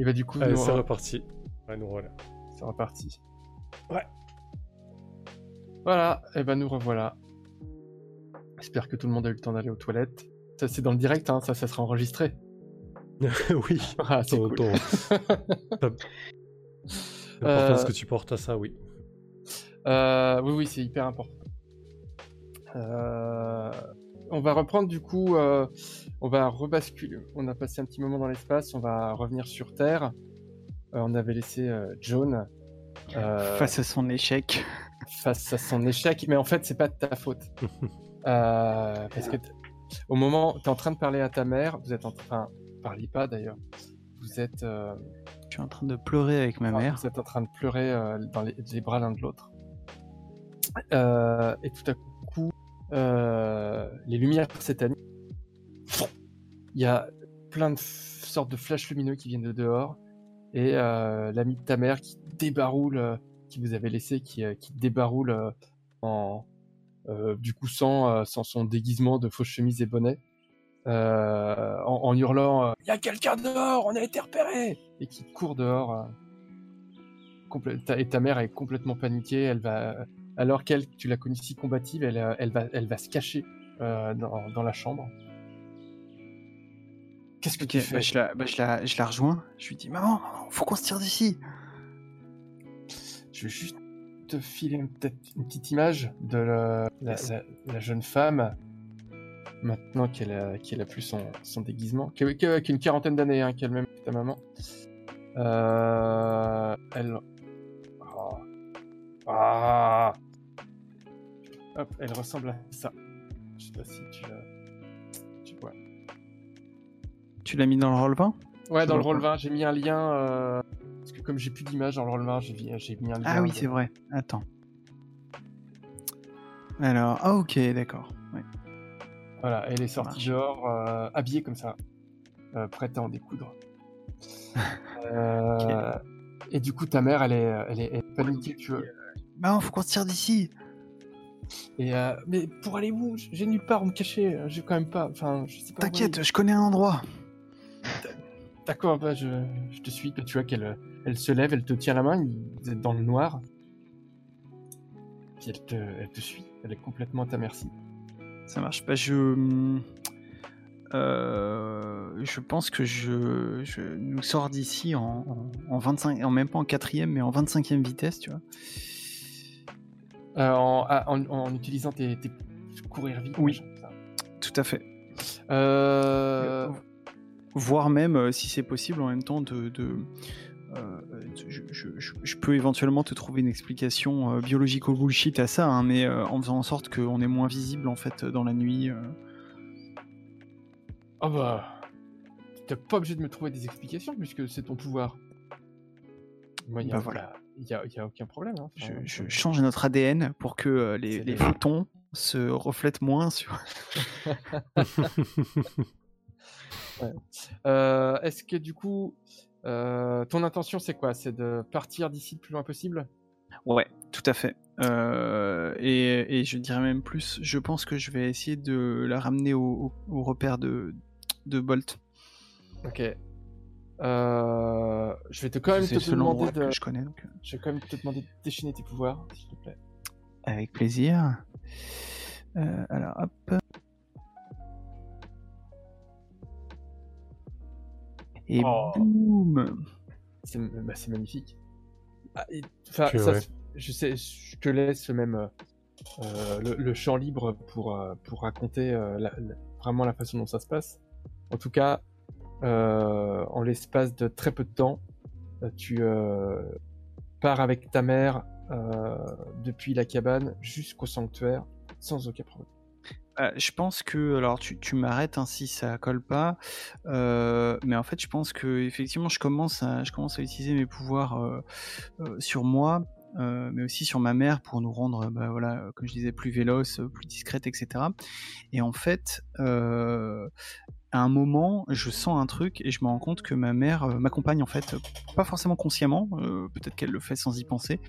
Et bah du coup, Allez, c'est reparti. Ouais, nous voilà. c'est reparti. Ouais. Voilà, et ben nous revoilà. J'espère que tout le monde a eu le temps d'aller aux toilettes. Ça c'est dans le direct, hein, ça, ça sera enregistré. oui. Ah, c'est Ton- cool. ta- L'importance que tu portes à ça, oui. Euh, oui, oui, c'est hyper important. Euh, on va reprendre du coup, euh, on va rebasculer. On a passé un petit moment dans l'espace, on va revenir sur Terre. Euh, on avait laissé euh, John euh, Face à son échec. face à son échec, mais en fait, c'est pas de ta faute. Euh, parce que au moment, tu es en train de parler à ta mère, vous êtes en train, parlez pas d'ailleurs, vous êtes, euh, Je suis en train de pleurer avec ma mère. vous êtes en train de pleurer euh, dans les, les bras l'un de l'autre. Euh, et tout à coup, euh, les lumières s'éteignent. Il y a plein de sortes de flashs lumineux qui viennent de dehors. Et euh, l'ami de ta mère qui débaroule, euh, qui vous avait laissé, qui, euh, débaroule euh, en, euh, du coup sans, son déguisement de fausse chemise et bonnet, en, hurlant Il y a quelqu'un dehors, on a été repéré Et qui court dehors. et ta mère est complètement paniquée, elle va, alors qu'elle, tu l'as connue si combative, elle, va, elle va se cacher dans la chambre. Qu'est-ce que tu fais? bah, je, la, bah, je, la, je la rejoins. Je lui dis Maman, faut qu'on se tire d'ici. Je vais juste te filer une, petite image de la, jeune femme, maintenant qu'elle a, qu'elle a plus son, son déguisement, qui a, qui une quarantaine d'années, hein, qui a le même que ta maman. Euh, elle... Ah. Ah. Hop, elle ressemble à ça. Je sais pas si tu, euh, Tu l'as mis dans le roll 20 Ouais, dans le roll 20, j'ai mis un lien... euh, Parce que comme j'ai plus d'image dans le roll 20, j'ai mis- un lien... Ah oui, de- c'est vrai. Attends. Alors, ah ok, d'accord. Ouais. Voilà, elle est sortie dehors, euh, habillée comme ça, euh, prête à en découdre. Et du coup, ta mère, elle est, elle est, elle est paniquée, tu vois. Maman, faut qu'on se tire d'ici. Et mais pour aller où? J'ai nulle part où me cacher. J'ai quand même pas. Enfin, je sais pas. T'inquiète, je connais un endroit. D'accord, bah, je, je te suis. Tu vois qu'elle, elle se lève, elle te tient la main. Vous êtes dans le noir. Puis elle te, elle te suit. Elle est complètement à ta merci. Ça marche. Bah, je. Euh, je pense que je, je nous sors d'ici en, en, en 25, en même pas en quatrième, mais en 25e vitesse, tu vois. Euh, en, ah, en, en utilisant tes, tes courir vite. Oui. Tout à fait. Euh, Voire même, euh, si c'est possible, en même temps, de. de euh, je, je- je- je peux éventuellement te trouver une explication euh, biologico-bullshit à ça, hein, mais euh, en faisant en sorte qu'on est moins visible en fait dans la nuit. Ah bah, t'es pas obligé de me trouver des explications puisque c'est ton pouvoir. Moi, y a, Bah voilà. Il y a, y a aucun problème. hein. Je, change notre ADN pour que les, photons se reflètent moins sur. Euh, Est-ce que du coup, euh, ton intention c'est quoi? C'est de partir d'ici le plus loin possible? Ouais, tout à fait. Euh, et, et je dirais même plus, je pense que je vais essayer de la ramener au, au- au repère de, de Bolt. Ok. Je vais te quand même te endroit demander de. que je connais. donc, Je vais quand même te demander de déchaîner tes pouvoirs, s'il te plaît. Avec plaisir. Alors, hop. Et Oh. boum C'est bah, c'est magnifique. Ah, et- ça je sais, je te laisse même euh, le, le champ libre pour, euh, pour raconter euh, la- la- vraiment la façon dont ça se passe. En tout cas, euh, en l'espace de très peu de temps, tu euh, pars avec ta mère euh, depuis la cabane jusqu'au sanctuaire sans aucun problème. Euh, je pense que, alors tu, tu m'arrêtes hein, si ça colle pas, euh, mais en fait je pense que effectivement je commence à, je commence à utiliser mes pouvoirs euh, euh, sur moi, euh, mais aussi sur ma mère pour nous rendre, bah, voilà, comme je disais, plus véloce, plus discrète, etc. Et en fait, à un moment, je sens un truc et je me rends compte que ma mère euh, m'accompagne en fait, pas forcément consciemment, euh, peut-être qu'elle le fait sans y penser,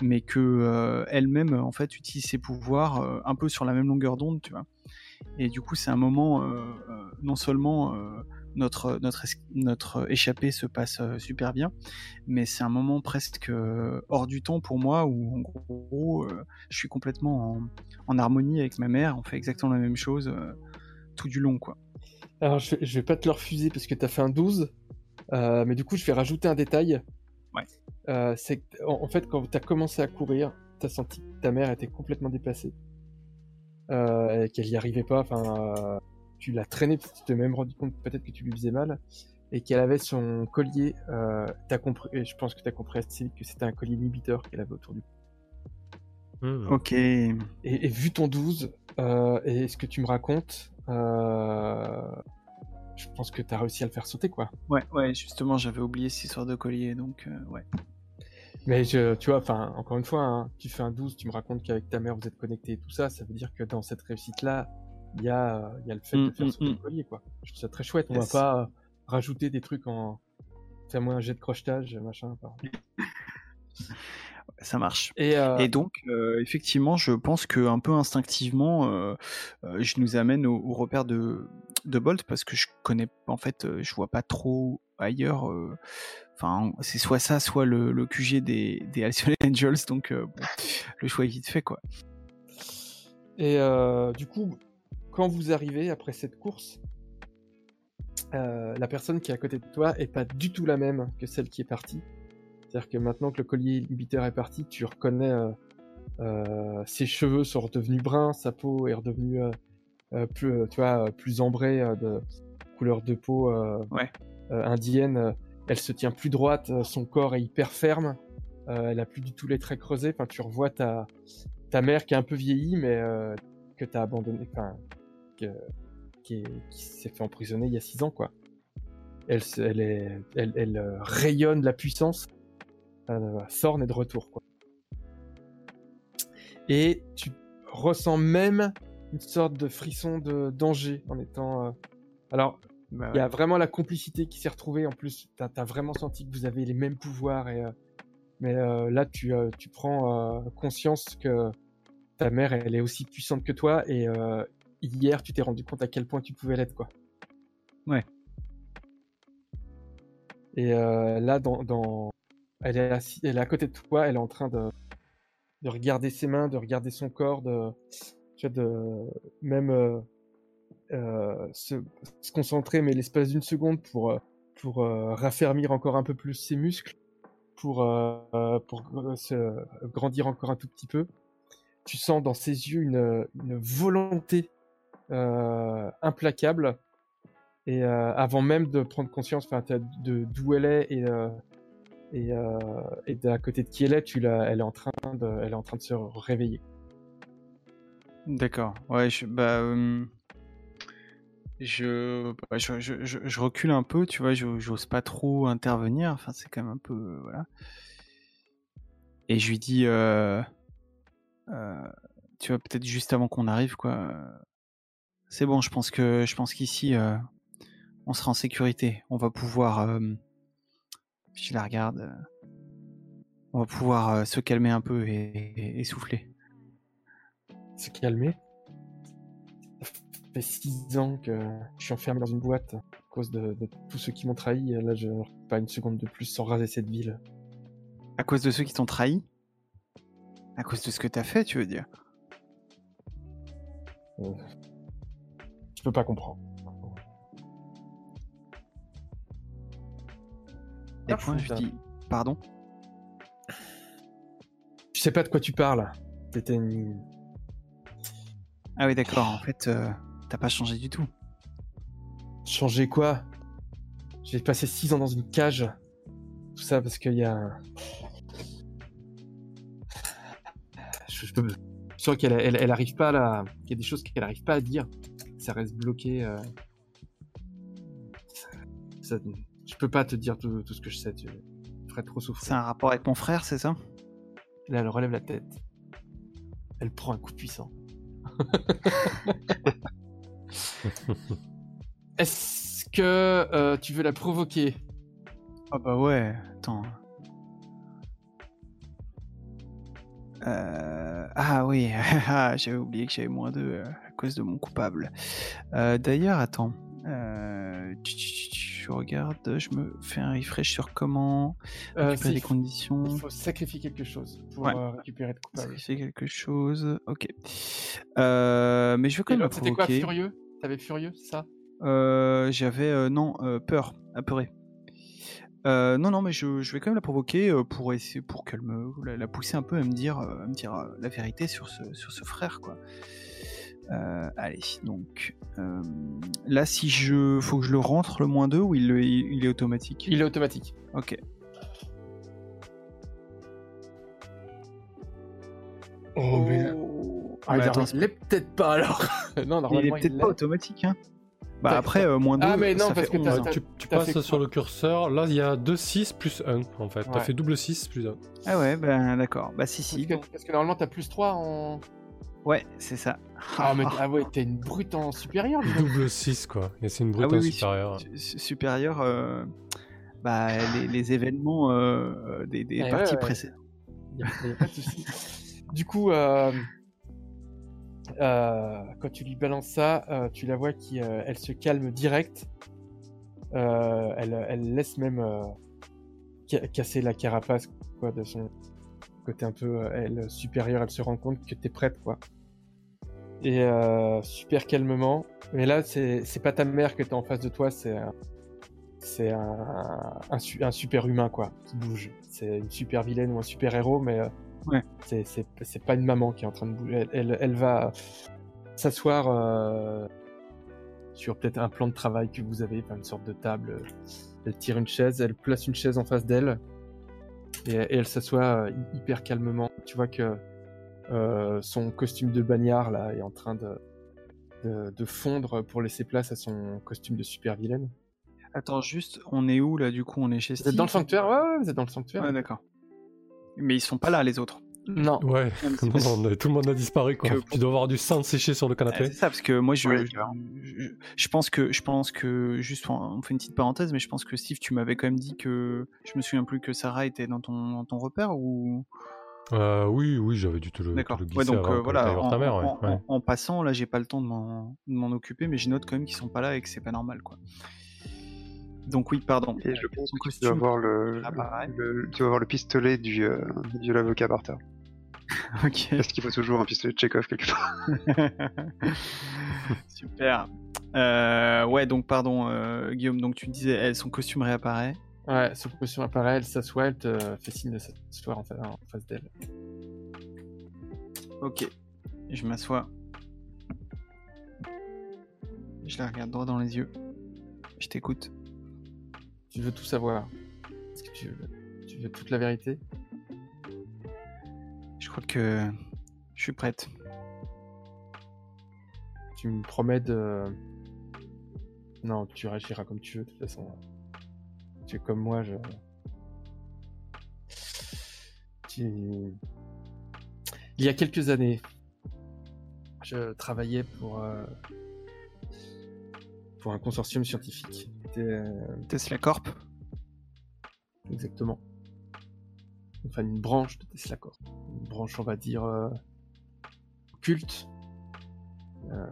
mais que euh, elle-même en fait utilise ses pouvoirs euh, un peu sur la même longueur d'onde, tu vois. Et du coup, c'est un moment euh, euh, non seulement euh, notre, notre, notre échappée se passe super bien, mais c'est un moment presque hors du temps pour moi où en gros je suis complètement en, en, harmonie avec ma mère, on fait exactement la même chose tout du long quoi. Alors je vais, je vais pas te le refuser parce que tu as fait un 12, mais du coup je vais rajouter un détail. Ouais. c'est en, fait quand tu as commencé à courir, tu as senti que ta mère était complètement dépassée. et qu'elle y arrivait pas, enfin tu l'as traîné, tu t'es même rendu compte peut-être que tu lui faisais mal, et qu'elle avait son collier, euh, as compris, et je pense que tu as compris assez vite que c'était un collier inhibiteur qu'elle avait autour du cou. Hmm. Ok. Et, vu ton 12, euh, et ce que tu me racontes, euh, je pense que tu as réussi à le faire sauter, quoi. Ouais, ouais, justement, j'avais oublié cette histoire de collier, donc euh, ouais. Mais je, tu vois, enfin, encore une fois, hein, tu fais un 12, tu me racontes qu'avec ta mère vous êtes connecté et tout ça, ça veut dire que dans cette réussite-là, il y a, y a le fait de mm, faire ce mm, collier, quoi. Je trouve ça très chouette. On va pas rajouter des trucs en. Fais-moi un jet de crochetage, machin. Ça marche. Et, euh, donc, euh, effectivement, je pense que un peu instinctivement, euh, je nous amène au, repère de, de, Bolt parce que je connais, en fait, je vois pas trop ailleurs. Enfin, c'est soit ça, soit le, le QG des, des Angels, donc le choix est vite fait, quoi. Et du coup, quand vous arrivez après cette course, la personne qui est à côté de toi est pas du tout la même que celle qui est partie. C'est-à-dire que maintenant que le collier inhibiteur est parti, tu reconnais euh, euh, ses cheveux sont redevenus bruns, sa peau est redevenue plus, tu vois, plus ambrée de couleur de peau indienne. Elle se tient plus droite, son corps est hyper ferme. elle a plus du tout les traits creusés. Enfin, tu revois ta, ta mère qui est un peu vieillie, mais que tu as abandonné, enfin, qui, s'est fait emprisonner il y a 6 ans, quoi. Elle, elle, est, elle, elle euh, rayonne la puissance. Euh, Thorn est de retour, quoi. Et tu ressens même une sorte de frisson de danger en étant. Euh, alors, bah il y a vraiment la complicité qui s'est retrouvée. En plus, tu as, vraiment senti que vous avez les mêmes pouvoirs. Et, mais là, tu, tu prends conscience que ta mère, elle est aussi puissante que toi. Et, hier, tu t'es rendu compte à quel point tu pouvais l'être, quoi. Ouais. Et euh, là, dans, Elle, est à côté de toi, elle est en train de, de regarder ses mains, de regarder son corps, de, même euh, euh, se, concentrer, mais l'espace d'une seconde pour, pour raffermir encore un peu plus ses muscles, pour, se grandir encore un tout petit peu. Tu sens dans ses yeux une, volonté euh, implacable. Et euh, avant même de prendre conscience d'où elle est et, euh, et, et d'à côté de qui elle est, elle est en train de, elle est en train de se réveiller. D'accord. Ouais, je, bah, je, bah, je, je, recule un peu, tu vois, j'ose pas trop intervenir. Enfin, c'est quand même un peu, voilà. Et je lui dis, euh, tu vois, peut-être juste avant qu'on arrive, quoi. C'est bon, je pense que je pense qu'ici euh, on sera en sécurité. On va pouvoir, euh, je la regarde, euh, on va pouvoir se calmer un peu et, souffler. Se calmer. Ça fait six ans que je suis enfermé dans une boîte à cause de, tous ceux qui m'ont trahi. Là, je pas une seconde de plus sans raser cette ville. À cause de ceux qui t'ont trahi? À cause de ce que t'as fait, tu veux dire? Peux pas comprendre. Et point, je dis, pardon Je sais pas de quoi tu parles. T'étais Ah oui, d'accord. En fait, euh, t'as pas changé du tout. Changer quoi? J'ai passé 6 ans dans une cage. Tout ça parce qu'il y a. Je, je, je qu'elle elle, arrive pas à. Il y a des choses qu'elle arrive pas à dire ça reste bloqué. Euh... je peux pas te dire tout, ce que je sais, tu ferais trop souffrir. C'est un rapport avec mon frère, c'est ça? Là, elle relève la tête. Elle prend un coup puissant. Est-ce que euh, tu veux la provoquer? Ah bah ouais, attends. Euh, ah oui, ah, j'avais oublié que j'avais moins deux. Euh, cause de mon coupable. Euh, d'ailleurs, attends, Euh, tch, tch, je regarde, je me fais un refresh sur comment Euh, récupérer les conditions. Il faut sacrifier quelque chose pour Ouais. euh, récupérer de coupable. Sacrifier quelque chose. Ok. Euh, mais je vais quand même la l'autre, C'était quoi, provoquer. furieux? T'avais furieux, ça? J'avais non peur, apeuré. Euh, non non mais je, je vais quand même la provoquer euh, pour essayer pour qu'elle me la, la pousser un peu à me dire à me dire euh, la vérité sur ce sur ce frère quoi. Euh, allez donc euh, là si je faut que je le rentre le moins 2 ou il, le- il, est automatique? Il est automatique. Ok. Oh, mais... Ah, mais il, attends, est- il est peut-être pas alors. non, il est normalement, peut-être pas automatique hein. Bah T'as- après euh, moins 2 Ah, mais non, ça parce fait que t'as- 11, hein. Ouais, tu tu t'as passes fait sur le curseur, là il y a 2 6 plus 1 en fait. T'as Ouais. fait double 6 plus 1. Ah ouais ben d'accord. Bah si si. Parce que, parce que normalement, t'as plus 3 en. Ouais, c'est ça. Ah, mais ah ouais, t'es une brute en supérieur, dis donc. Double 6 quoi. Et c'est une brute Ah oui, en oui, supérieur. su- su- supérieur, euh, bah, les, les événements euh, des, des Ouais, parties ouais, ouais. précédentes. Y a- y a pas de souci. Du coup, euh, euh, quand tu lui balances ça, euh, tu la vois qui, euh, elle se calme direct. Euh, elle, elle laisse même euh, ca- casser la carapace quoi, de son côté un peu euh, elle supérieur. Elle se rend compte que t'es prête quoi. Et euh, super calmement. Mais là, c'est pas ta mère que t'as en face de toi, c'est un, c'est un, un, su- un super humain quoi qui bouge. C'est une super vilaine ou un super héros, mais euh, Ouais. c'est pas une maman qui est en train de bouger. Elle, elle, elle va s'asseoir euh, sur peut-être un plan de travail que vous avez, une sorte de table. Elle tire une chaise, elle place une chaise en face d'elle et, et elle s'assoit hy- hyper calmement. Tu vois que euh, son costume de bagnard là est en train de, de, de fondre pour laisser place à son costume de super vilaine. Attends, juste, on est où là du coup On est chez Vous êtes dans le Steve sanctuaire? Ouais, ouais, vous êtes dans le sanctuaire. Ouais, d'accord. Mais ils sont pas là, les autres. Non. Ouais, non, tout le monde a disparu quoi. Que- Tu dois avoir du sang séché sur le Ah, canapé. c'est ça, parce que moi, je, Ouais, je, carrément. je- je pense que, je pense que, juste, on fait une petite parenthèse, mais je pense que Steve, tu m'avais quand même dit que, je me souviens plus que Sarah était dans ton, dans ton repère ou? Euh, oui, oui, j'avais dû te le, te D'accord. le Ouais, glisser donc avant euh, voilà, en, ta mère. en- ouais, ouais. en- en passant, là, j'ai pas le temps de m'en de m'en occuper, mais je note quand même qu'ils sont pas là et que c'est pas normal, quoi. Donc oui, pardon. Et je pense que tu dois costume. voir le, tu voir le pistolet du, euh, du l'avocat par terre. Ok. Est-ce qu'il faut toujours un pistolet de Chekhov quelque part Super. Euh, ouais, donc pardon, euh, Guillaume. Donc tu disais, elle, son costume réapparaît. Ouais, costume apparaît, elle s'assoit, elle te fait signe de s'asseoir en, en face d'elle. Ok. Je m'assois. Je la regarde droit dans les yeux. Je t'écoute. Tu veux tout savoir Est-ce que tu veux, tu veux toute la vérité? Je crois que je suis prête. Tu me promets de... Non, tu réagiras comme tu veux, de toute façon. Tu es comme moi, je... Tu... Il y a quelques années, je travaillais pour, euh, pour un consortium scientifique. Euh, Tesla Corp. Exactement. Enfin, une branche de Tesla Corp. Une branche, on va dire, euh, culte. euh,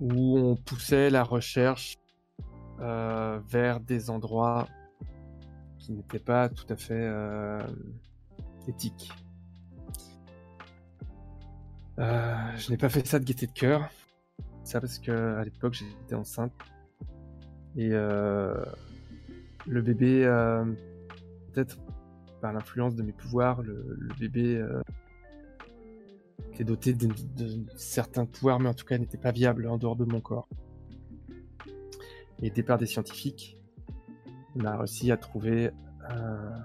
où on poussait la recherche euh, vers des endroits qui n'étaient pas tout à fait euh, éthiques. Euh, je n'ai pas fait ça de gaieté de cœur. Ça parce que à l'époque j'étais enceinte et le bébé, peut-être par l'influence de mes pouvoirs, le, le bébé était doté de certains pouvoirs, mais en tout cas n'était pas viable en dehors de mon corps. Et départ des scientifiques, on a réussi à trouver euh,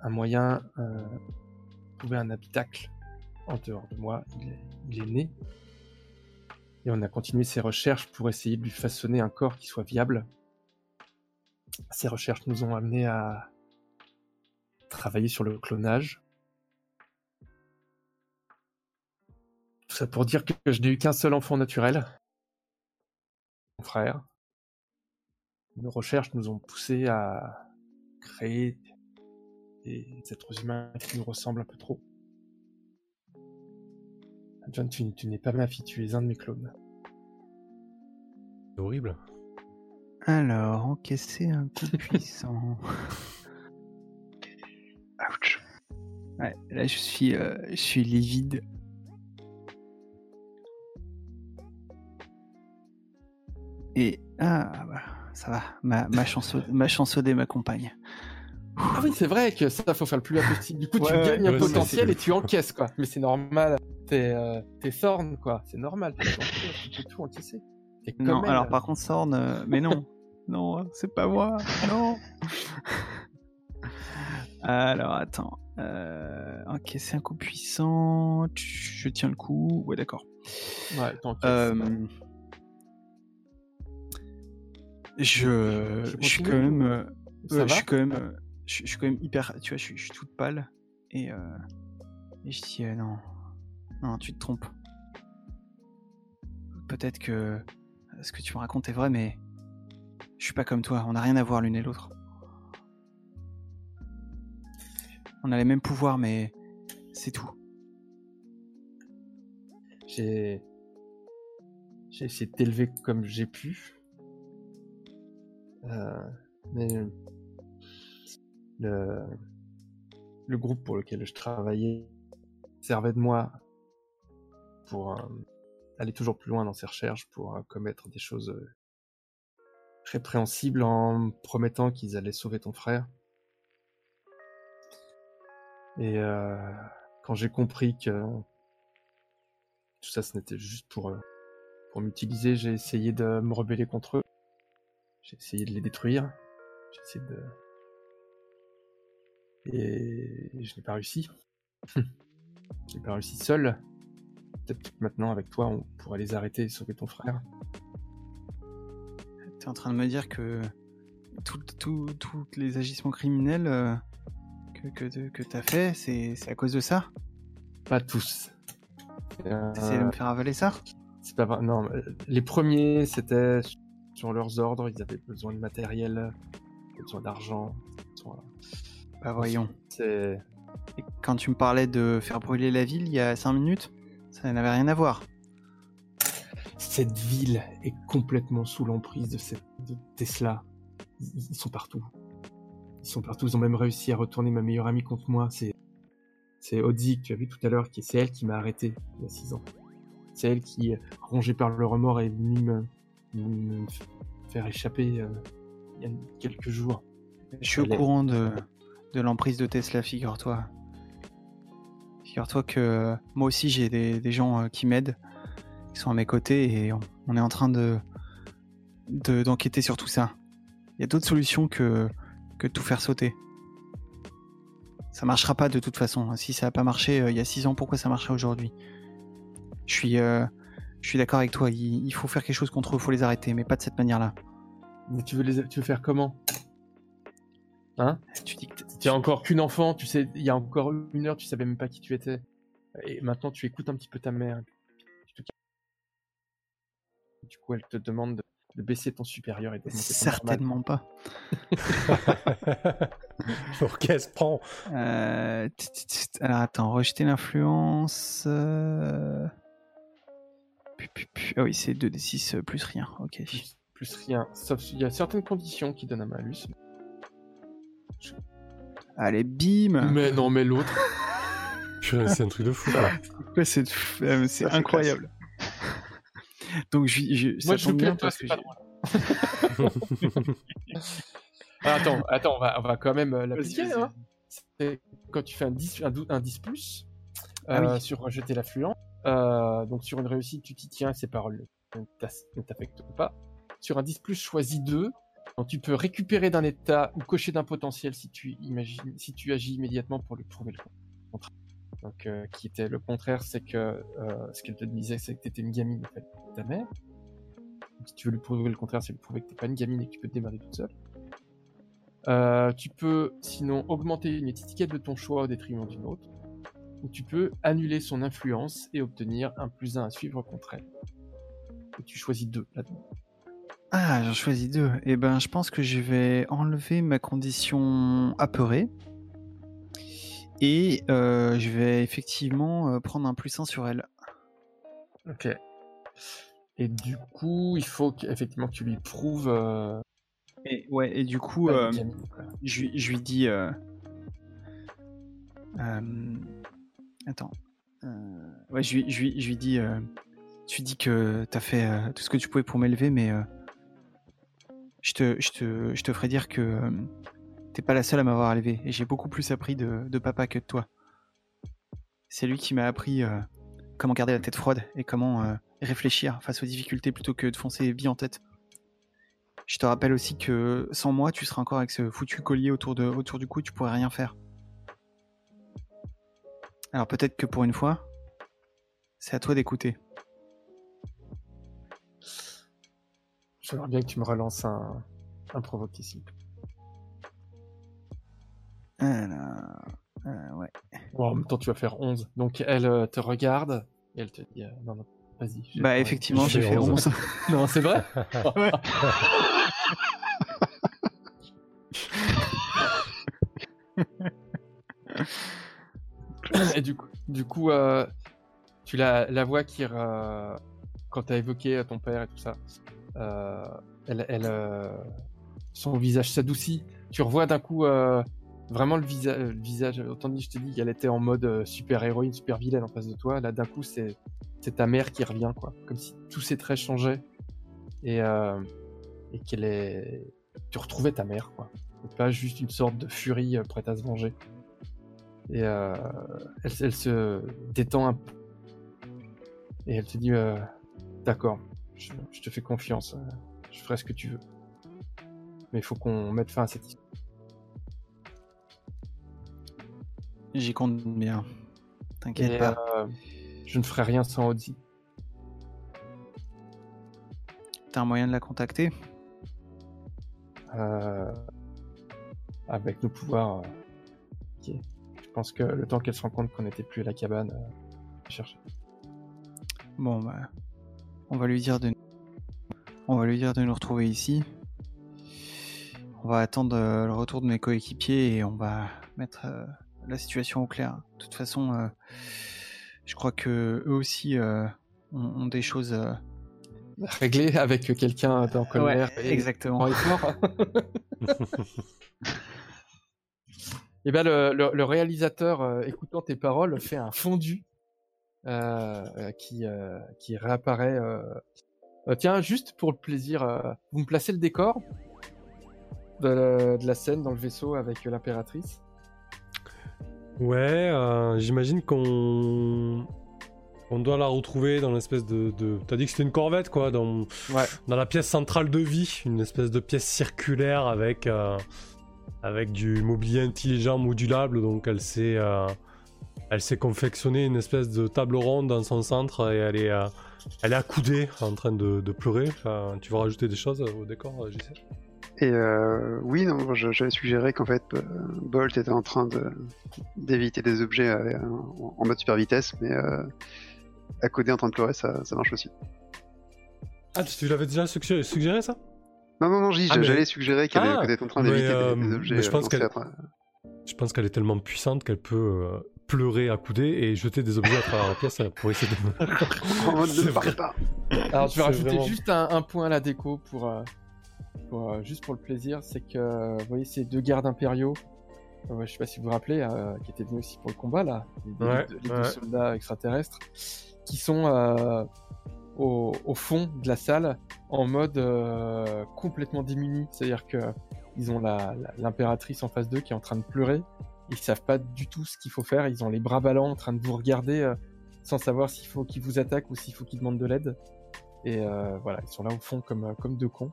un moyen, euh, trouver un habitacle en dehors de moi. Il est, il est né. Et on a continué ces recherches pour essayer de lui façonner un corps qui soit viable. Ces recherches nous ont amené à travailler sur le clonage. Tout ça pour dire que je n'ai eu qu'un seul enfant naturel, mon frère. Nos recherches nous ont poussé à créer des êtres humains qui nous ressemblent un peu trop. John, tu, tu n'es pas ma fille, tu es un de mes clones. C'est horrible. Alors, encaisser un coup puissant. Ouch. Ouais, là je suis, euh, je suis livide. Et ah bah, ça va, ma, ma chance ma m'accompagne. Ah oui, c'est vrai que ça, faut faire le plus bas possible. Du coup, tu Ouais, gagnes un ouais, potentiel et tu encaisses, quoi. Mais c'est normal. T'es euh, t'es Thorn, quoi. C'est normal. Tu peux, tout encaisser. Non, alors par contre Sorn, euh, mais non, non, c'est pas moi, non. alors attends, euh, encaisser un coup puissant, je tiens le coup, ouais d'accord. Ouais, t'encaisses. Euh, je, Je je suis quand même, euh, euh, je suis quand même, euh, je, je suis quand même hyper, tu vois, je suis, toute pâle et, euh, et je dis euh, non, non, tu te trompes. Peut-être que ce que tu me racontes est vrai, mais je suis pas comme toi. On n'a rien à voir l'une et l'autre. On a les mêmes pouvoirs, mais c'est tout. J'ai j'ai essayé de t'élever comme j'ai pu. Euh, mais le groupe pour lequel je travaillais servait de moi pour euh, aller toujours plus loin dans ses recherches, pour euh, commettre des choses répréhensibles en me promettant qu'ils allaient sauver ton frère. Et quand j'ai compris que tout ça, ce n'était juste pour, pour m'utiliser. J'ai essayé de me rebeller contre eux. J'ai essayé de les détruire. J'ai essayé de... Et je n'ai pas réussi. je n'ai pas réussi seul. Peut-être que maintenant, avec toi, on pourrait les arrêter et sauver ton frère. T'es en train de me dire que tous les agissements criminels euh, que, que, que t'as fait, c'est à cause de ça? Pas tous. Euh, de me faire avaler ça? C'est pas vrai. Non, euh, les premiers, c'était sur leurs ordres. Ils avaient besoin de matériel, besoin d'argent. besoin- Bah voyons. C'est Et quand tu me parlais de faire brûler la ville il y a 5 minutes, ça n'avait rien à voir. cette ville est complètement sous l'emprise de, cette, de Tesla. Ils, ils sont partout. Ils sont partout. Ils ont même réussi à retourner ma meilleure amie contre moi. C'est c'est que tu as vu tout à l'heure. qui C'est elle qui m'a arrêté il y a 6 ans. C'est elle qui, rongée par le remords, est venue me, me faire échapper euh, il y a quelques jours. Je suis au courant de, de l'emprise de Tesla, figure-toi. Figure-toi que moi aussi j'ai des, des gens euh, qui m'aident, qui sont à mes côtés et on, on est en train de de- d'enquêter sur tout ça. Il y a d'autres solutions que, que de tout faire sauter. Ça marchera pas de toute façon. Si ça n'a pas marché euh, il y a 6 ans, pourquoi ça marcherait aujourd'hui? Je suis, euh, je suis d'accord avec toi. Il, il faut faire quelque chose contre eux, il faut les arrêter, mais pas de cette manière-là. Mais tu veux, les, tu veux faire comment? Hein? Tu dis que t'es- Tu es encore qu'une enfant, tu sais, il y a encore une heure, tu savais même pas qui tu étais. Et maintenant, tu écoutes un petit peu ta mère. Du coup, elle te demande de, de baisser ton supérieur et normal. certainement pas. Prend. Euh, tut, tut, tut. Alors attends, rejeter l'influence. Ah oui, c'est 2d6 plus rien. Ok. Plus, plus rien. Sauf il y a certaines conditions qui donnent un malus. Allez, bim Mais non, mais l'autre. Purée, C'est un truc de fou. Ouais, C'est euh, c'est Ça, c'est incroyable. Donc, je, je, ça Moi, je tombe bien parce que drôle. Ah, attends, attends, on va, on va quand même euh, l'appliquer. Hein. C'est quand tu fais un 10, un, dou- un 10 plus Ah euh, oui. sur rejeter l'affluent. Euh, donc sur une réussite, tu t'y tiens, ces paroles ne t'affectent pas. Sur un 10 plus, choisis 2. Donc tu peux récupérer d'un état ou cocher d'un potentiel si tu imagines, si tu agis immédiatement pour lui prouver le contraire. Donc euh, qui était le contraire, c'est que euh, ce qu'elle te disait, c'est que tu étais une gamine en fait, ta mère. Donc, si tu veux lui prouver le contraire, c'est lui prouver que t'es pas une gamine et que tu peux te démarrer toute seule. Tu peux sinon augmenter une étiquette de ton choix au détriment d'une autre, ou tu peux annuler son influence et obtenir un plus 1 à suivre contre elle. Et tu choisis deux là-dedans. Ah, j'en choisis deux. Et ben, je pense que je vais enlever ma condition apeurée. Et euh, je vais effectivement euh, prendre un plus 1 sur elle. Ok. Et du coup, il faut qu'effectivement que tu lui prouves. euh, Et, ouais, et du coup, je lui dis. Attends. Euh, je, lui- dis. euh, tu dis que t'as fait euh, tout ce que tu pouvais pour m'élever, mais je, te, ferai dire que euh, t'es pas la seule à m'avoir élevé. Et j'ai beaucoup plus appris de, papa que de toi. C'est lui qui m'a appris comment garder la tête froide et comment réfléchir face aux difficultés plutôt que de foncer vie en tête. Je te rappelle aussi que sans moi, tu seras encore avec ce foutu collier autour du cou, tu pourrais rien faire. Alors peut-être que pour une fois, c'est à toi d'écouter. J'aimerais bien que tu me relances un, un provoque ici. Alors, euh, ouais. Bon, en même temps, tu vas faire 11. Donc, elle euh, te regarde et elle te dit euh, Non, non, vas-y. Bah effectivement, j'ai fait fait 11. 11. Non, c'est vrai Et du coup, du coup euh, tu la, la vois qui, quand tu as évoqué euh, ton père et tout ça, euh, elle, elle, son visage s'adoucit. Tu revois d'un coup vraiment le, visa- le visage. Autant dit, je te dis qu'elle était en mode euh, super héroïne, super vilaine en face de toi. Là, d'un coup, c'est ta mère qui revient, quoi. Comme si tous ses traits changeaient et, et qu'elle est. Tu retrouvais ta mère, quoi. Et pas juste une sorte de furie prête à se venger. Et euh, elle, elle se détend un peu. Et elle te dit euh, D'accord, je, je te fais confiance. euh, Je ferai ce que tu veux. Mais il faut qu'on mette fin à cette histoire. J'y compte bien. T'inquiète pas. euh, je ne ferai rien sans Audi. T'as un moyen de la contacter? Avec nos pouvoirs. Pense que le temps qu'elle se rend compte qu'on n'était plus à la cabane, euh, chercher. Bon bah, on va lui dire de, on va lui dire de nous retrouver ici. On va attendre euh, le retour de mes coéquipiers et on va mettre euh, la situation au clair. De toute façon, euh, je crois que eux aussi euh, ont, ont des choses. euh, Réglé avec quelqu'un en colère. Ouais, et- exactement. en effort. Et ben le, le- le réalisateur, euh, écoutant tes paroles, fait un fondu euh, euh, qui, qui réapparaît. tiens, juste pour le plaisir, vous me placez le décor de, la- de la scène dans le vaisseau avec l'impératrice? Ouais, j'imagine qu'on on doit la retrouver dans l'espèce de, de... T'as dit que c'était une corvette, quoi, dans... Ouais. dans la pièce centrale de vie, une espèce de pièce circulaire avec, euh, avec du mobilier intelligent modulable. Donc elle s'est, euh, elle s'est confectionnée une espèce de table ronde dans son centre et elle est, euh, elle est accoudée en train de, de pleurer. Enfin, tu veux rajouter des choses au décor, euh, JC Et euh, oui, non, j'avais suggéré qu'en fait, Bolt était en train de d'éviter des objets en, en mode super vitesse, mais accoudé en train de pleurer, ça, ça marche aussi. Ah, tu tu l'avais déjà suggéré, suggéré ça? Non, non, non, Ah, mais- j'allais suggérer qu'elle Ah, était en train d'éviter des- euh, des, objets mais je pense euh, qu'elle- lancés à tra- Je pense qu'elle est tellement puissante qu'elle peut euh, pleurer accoudée et jeter des objets à travers la pièce pour essayer de. en mode ne pas. Alors je vais rajouter vraiment- juste un, un point à la déco pour, euh, pour, euh, juste pour le plaisir, c'est que euh, vous voyez ces deux gardes impériaux, euh, je sais pas si vous vous rappelez, euh, qui étaient venus aussi pour le combat là, les, Ouais, deux, les deux ouais. soldats extraterrestres, qui sont euh, au, fond de la salle en mode euh, complètement démunis, c'est-à-dire que ils ont l'impératrice en face d'eux qui est en train de pleurer, ils savent pas du tout ce qu'il faut faire, ils ont les bras ballants en train de vous regarder euh, sans savoir s'il faut qu'ils vous attaquent ou s'il faut qu'ils demandent de l'aide. Et euh, voilà, ils sont là au fond comme, comme deux cons.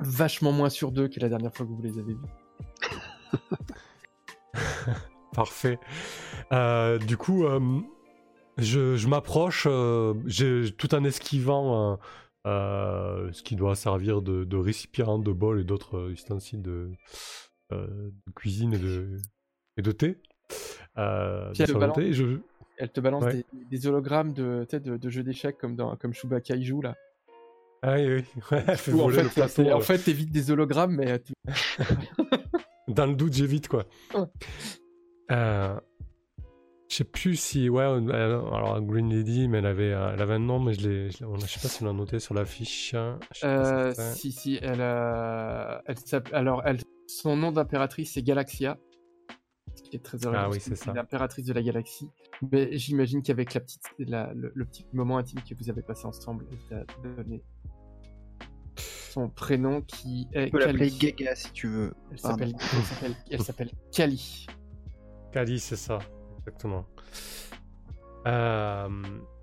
Vachement moins sur deux que la dernière fois que vous les avez vus. Parfait. Du coup, je, je m'approche euh, j'ai- tout en esquivant euh, euh, ce qui doit servir de, de récipient, de bol et d'autres euh, ustensiles de, euh, de cuisine et de, et de thé. Euh, Puis elle te salon de thé. Et je- Elle te balance Ouais. des, des hologrammes de, de, de jeux d'échecs comme, dans, comme Chewbacca y joue là. Ah oui, oui. Ouais, elle fait en fait, le plateau. en euh, fait, t'évites des hologrammes, mais euh, Dans le doute, j'évite quoi. Ouais. Euh, sais plus si. Ouais, elle- alors Green Lady, mais elle avait, euh, elle avait un nom, mais je je je sais pas si on l'a noté sur la fiche. hein. Je Euh, si, si, elle, euh, elle s'appelle- alors, elle, son nom d'impératrice, c'est Galaxia. Ce qui est très heureux. Ah oui, c'est ça. L'impératrice de la galaxie. Mais j'imagine qu'avec la petite, la- le, le petit moment intime que vous avez passé ensemble, elle t'a donné son prénom qui est Tu peux l'appeler Kali. Gaga si tu veux. Elle Pardon. s'appelle, elle s'appelle, elle s'appelle Kali. Kali, c'est ça, exactement. Euh,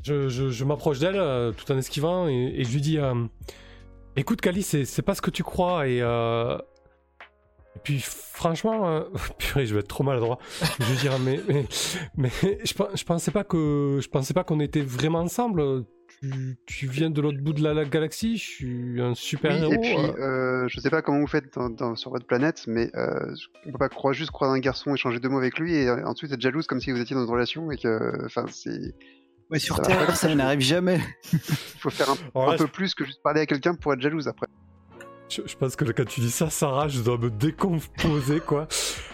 je m'approche d'elle euh, tout en esquivant et, je lui dis euh, Écoute, Kali, c'est pas ce que tu crois. Et, puis, franchement, purée, je vais être trop maladroit. Je veux dire, mais, mais, je pensais pas que je pensais pas qu'on était vraiment ensemble. Tu, tu viens de l'autre bout de la, la galaxie, je suis un super Oui, héros. et puis, euh. euh, je sais pas comment vous faites dans- dans- sur votre planète, mais euh, on peut pas croire, juste croire un garçon, échanger deux mots avec lui, et euh, ensuite être jalouse comme si vous étiez dans une relation, et que, enfin, c'est, Ouais, sur Ça Terre, ça n'arrive jamais. il faut faire un, Alors là, un peu plus que juste parler à quelqu'un pour être jalouse après. Je, je pense que quand tu dis ça, Sarah, je dois me décomposer, quoi.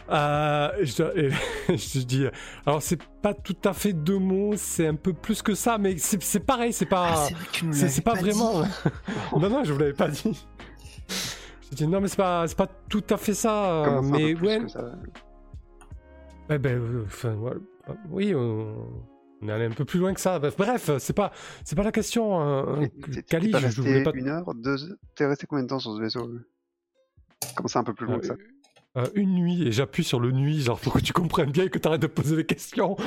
Euh, je, dois- et je te dis, alors c'est pas tout à fait deux mots, c'est un peu plus que ça, mais c'est c'est pareil, c'est pas, Ah, c'est pas, vraiment. non, non, je vous l'avais pas dit. Je dis non, mais c'est pas, c'est pas tout à fait ça, euh, Comment mais ouais, ça ouais, ben, euh, enfin, voilà. oui, on, on est allé un peu plus loin que ça. Bref, c'est pas, c'est pas la question. euh, t'es- t'es Kali, pas je, voulais pas. une heure, deux heures T'es resté combien de temps sur ce vaisseau euh? Comment ça, un peu plus loin que ça Euh, une nuit et j'appuie sur le nuit, genre pour que tu comprennes bien et que t'arrêtes de poser des questions.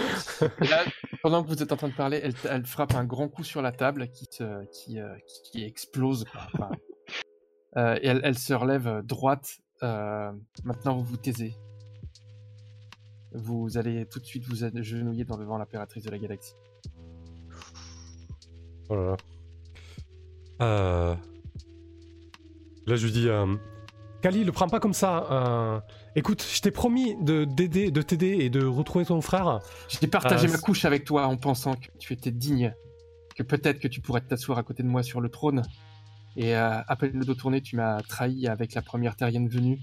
Et là, pendant que vous êtes en train de parler, elle, elle frappe un grand coup sur la table qui, qui, euh, qui, qui explose. quoi. Enfin, euh, et elle, elle se relève euh, droite. Euh, maintenant, vous vous taisez. Vous allez tout de suite vous agenouiller devant l'impératrice de la galaxie. Oh là là. Euh, Là, je lui dis, euh, Kali, le prends pas comme ça. euh, Écoute, je t'ai promis de d'aider, de t'aider et de retrouver ton frère. J'ai partagé ma couche avec toi en pensant que tu étais digne, que peut-être que tu pourrais t'asseoir à côté de moi sur le trône. Et à peine le dos tourné, tu m'as trahi avec la première terrienne venue.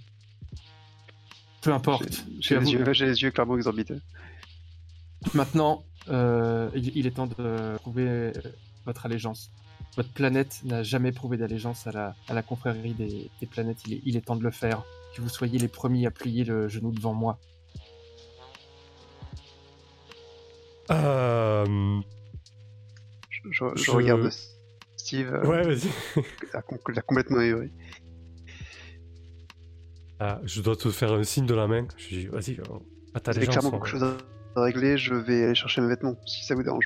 Peu importe. J'ai les, voulu- yeux- j'ai les yeux clairement exorbités. Maintenant, euh, il, il est temps de prouver votre allégeance. Votre planète n'a jamais prouvé d'allégeance à la, à la confrérie des, des planètes. Il est, il est temps de le faire. Que vous soyez les premiers à plier le genou devant moi. Euh... Je, je- je Je- regarde Steve, euh, Ouais, vas-y. complètement ahuri. Ah, je dois te faire un signe de la main. Je dis, vas-y, pas ta Vous avez légende. clairement quelque chose à régler, je vais aller chercher mes vêtements, si ça vous dérange.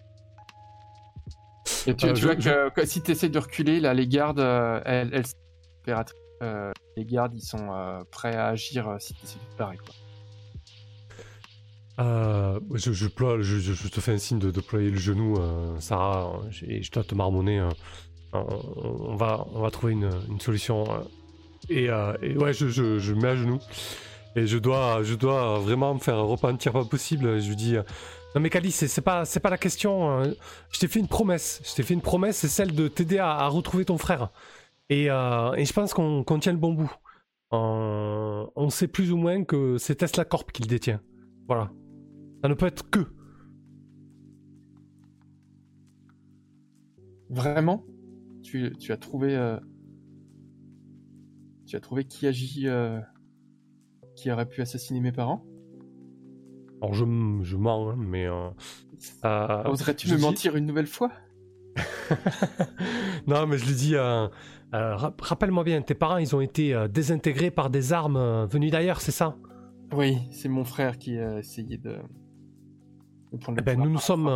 Et tu, Euh, tu je- vois je- que, si tu essaies de reculer, là, les gardes, euh, elles, euh, les gardes, ils sont euh, prêts à agir euh, si tu essaies de te barrer. Quoi. Euh, je, je, ploie- je, je- je te fais un signe de déployer le genou, euh, Sarah, euh, et je dois te marmonner. euh, on, on va, on va trouver une, une solution. Euh, et, ouais, je, je, je me mets à genoux. Et je dois, je dois vraiment me faire repentir pas possible. Je lui dis euh, Non, mais Kali, c'est pas, pas la question. euh, je t'ai fait une promesse. Je t'ai fait une promesse, c'est celle de t'aider à, retrouver ton frère. Et, euh, et je pense qu'on qu'on tient le bon bout. On sait plus ou moins que c'est Tesla Corp qui le détient. Voilà. Ça ne peut être que. Vraiment? Tu, tu as trouvé. Tu as trouvé qui agit. euh, qui aurait pu assassiner mes parents? Alors je, je mens, hein, mais. euh, euh, Oserais-tu me dis- mentir une nouvelle fois? Non, mais je lui dis. euh, ra- Rappelle-moi bien, tes parents, ils ont été désintégrés par des armes venues d'ailleurs, c'est ça? Oui, c'est mon frère qui a essayé de. de prendre Eh ben, nous nous sommes,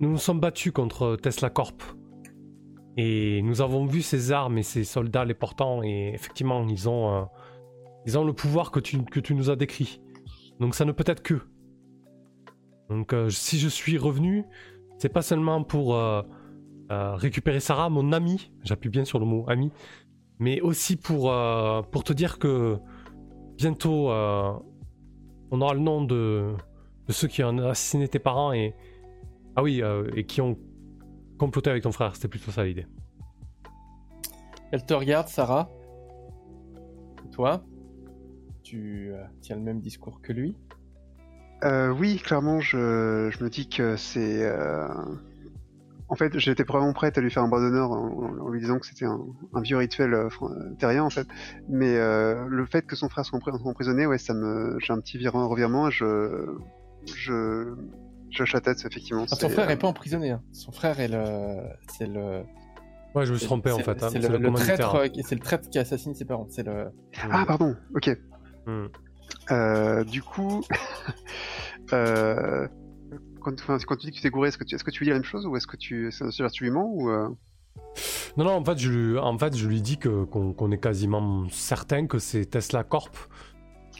nous nous sommes battus contre Tesla Corp. Et nous avons vu ces armes et ces soldats les portant. Et effectivement, ils ont, euh, ils ont le pouvoir que tu, que tu nous as décrit. Donc ça ne peut être que. Donc euh, si je suis revenu, c'est pas seulement pour euh, récupérer Sarah, mon ami. J'appuie bien sur le mot ami. Mais aussi pour, pour te dire que bientôt, on aura le nom de, de ceux qui ont assassiné tes parents et ah oui et qui ont comploté avec ton frère c'était plutôt ça l'idée Elle te regarde, Sarah. Et toi, tu euh, tiens le même discours que lui? Euh, oui, clairement, je, je me dis que c'est. euh, En fait, j'étais vraiment prête à lui faire un bras d'honneur en, en lui disant que c'était un, un vieux rituel terrien, en fait. Mais euh, le fait que son frère soit empri- emprisonné, ouais, ça me. J'ai un petit virement, revirement et je. Je. Tête, effectivement. Ah, son frère euh, est pas emprisonné. hein. Son frère est le. C'est le. Ouais, je me suis trompé en fait. hein, C'est le, traître. euh, qui- C'est le traître qui assassine ses parents. C'est le. Ah, pardon, ok. Hmm. Euh, du coup, euh, quand, enfin, quand tu dis que tu t'es gouré, est-ce que tu, est-ce que tu veux dire la même chose ou est-ce que tu, c'est lui mens ou euh, Non, non, en fait, je lui, en fait, je lui dis que, qu'on, qu'on est quasiment certain que c'est Tesla Corp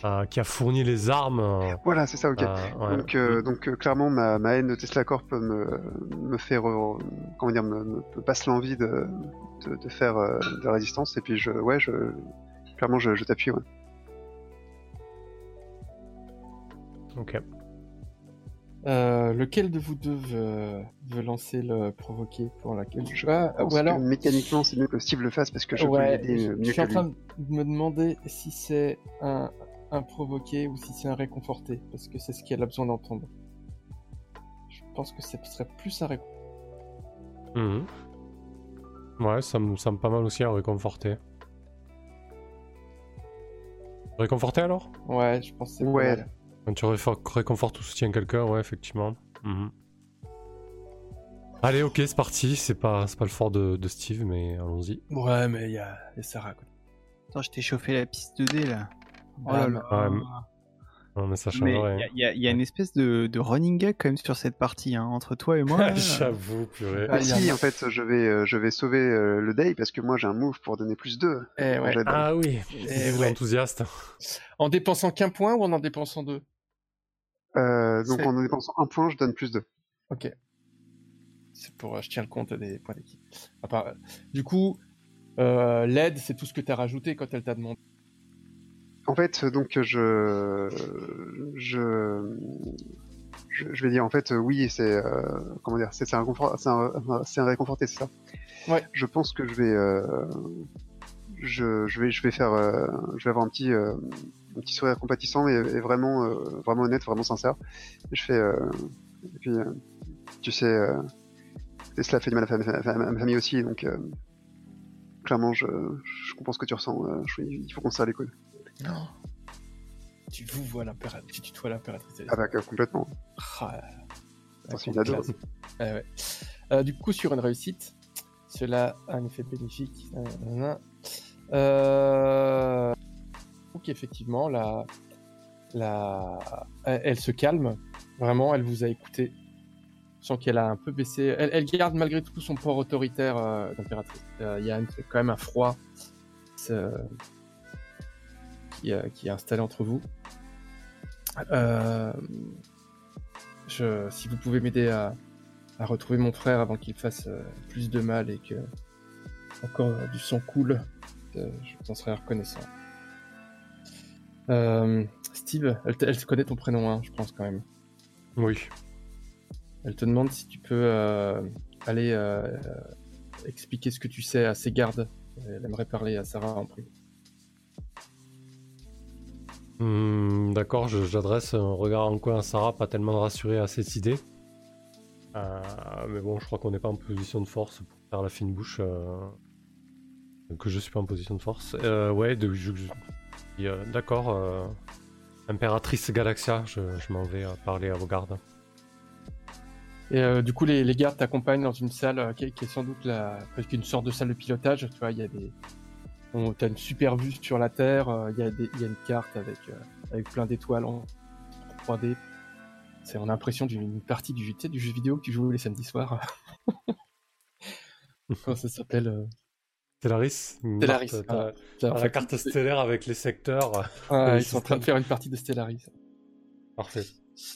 euh, qui a fourni les armes. euh, Voilà, c'est ça, ok. euh, ouais. Donc, euh, donc euh, clairement, ma, ma haine de Tesla Corp me, me fait, re- comment dire, me, passe l'envie de, de, de faire euh, de la résistance et puis je, ouais, je, clairement, je, je t'appuie, ouais. Ok. Euh, lequel de vous deux veut, veut lancer le provoquer pour laquelle Je Ah, Ou alors, que mécaniquement, c'est mieux que Steve le fasse parce que je ouais, peux l'aider je, mieux je suis que en lui. train de me demander si c'est un, un provoqué ou si c'est un réconforté, parce que c'est ce qu'elle a besoin d'entendre. Je pense que ce serait plus un réconforté. Mhm. Ouais, ça me semble pas mal aussi à réconforter. Réconforter alors? Ouais, je pense que c'est pas Ouais. mal. Quand tu réconfortes ou soutiens quelqu'un, ouais, effectivement. Mhm. Allez, ok, c'est parti. C'est pas, c'est pas le fort de, de Steve, mais allons-y. Ouais, mais il y y a Sarah. Quoi. Attends, je t'ai chauffé la piste 2D là. Oh là mais- là. Ouais, Non, mais ça change Mais rien. il y, a- y y une espèce de, de running gag quand même sur cette partie, hein, entre toi et moi. J'avoue, purée. Ah, si, en fait, je vais, euh, je vais sauver euh, le day parce que moi j'ai un move pour donner plus 2. Eh ouais. Ah oui, Eh c'est ouais. enthousiaste. En dépensant qu'un point ou en en dépensant deux? Euh, donc C'est- en dépensant un point, je donne plus 2. Ok. C'est pour, euh, je tiens le compte des points d'équipe. Du coup, euh, l'aide, c'est tout ce que tu as rajouté quand elle t'a demandé. En fait, donc je, je, je, vais dire en fait oui, c'est euh, comment dire, c'est un confort, c'est un, un réconforté, c'est ça. Ouais. Je pense que je vais, euh, je, je vais, je vais faire, euh, je vais avoir un petit, euh, un petit sourire compatissant et, et vraiment, euh, vraiment honnête, vraiment sincère. Et je fais, euh, et puis tu sais, euh, cela fait du mal à, ma- famille aussi, donc clairement, je, je comprends ce que tu ressens. je- il faut qu'on se serre les coudes. Non. Tu vous vois l'impératrice, tu tutoies l'impératrice. Ah bah complètement. Ah. Ouais, ouais. Euh, du coup, sur une réussite, cela a un effet bénéfique. Euh. Euh... Donc, effectivement, la... La... Elle, se calme. Vraiment, elle vous a écouté. Sans qu'elle a un peu baissé. Elle, elle garde malgré tout son port autoritaire euh, d'impératrice. Euh, Il y a une- quand même un froid euh, qui, euh, qui est installé entre vous. Euh, je, si vous pouvez m'aider à, à retrouver mon frère avant qu'il fasse euh, plus de mal et que encore du sang coule, je vous en serais reconnaissant. Euh, Steve, elle, elle connaît ton prénom, hein, je pense quand même. Oui. Elle te demande si tu peux euh, aller euh, expliquer ce que tu sais à ses gardes. Elle aimerait parler à Sarah en privé. Hmm, D'accord, j'adresse un regard en coin à Sarah, pas tellement rassurée à cette idée. Euh, mais bon, je crois qu'on n'est pas en position de force pour faire la fine bouche. euh, Que je suis pas en position de force. Euh, ouais, d'accord. Impératrice Galaxia, je, m'en vais parler à vos gardes. Et du coup, les, gardes t'accompagnent dans une salle qui, est, sans doute la, une sorte de salle de pilotage. Tu vois, il y a des, t'as une super vue sur la Terre. euh, Il y a y une carte avec euh, avec plein d'étoiles en 3D. C'est on a l'impression d'une partie du, tu jeu vidéo que tu joues les samedis soirs. Comment ça s'appelle euh, Stellaris Stellaris, la carte stellaire avec les secteurs. Ils sont en train de faire une partie de Stellaris. Parfait.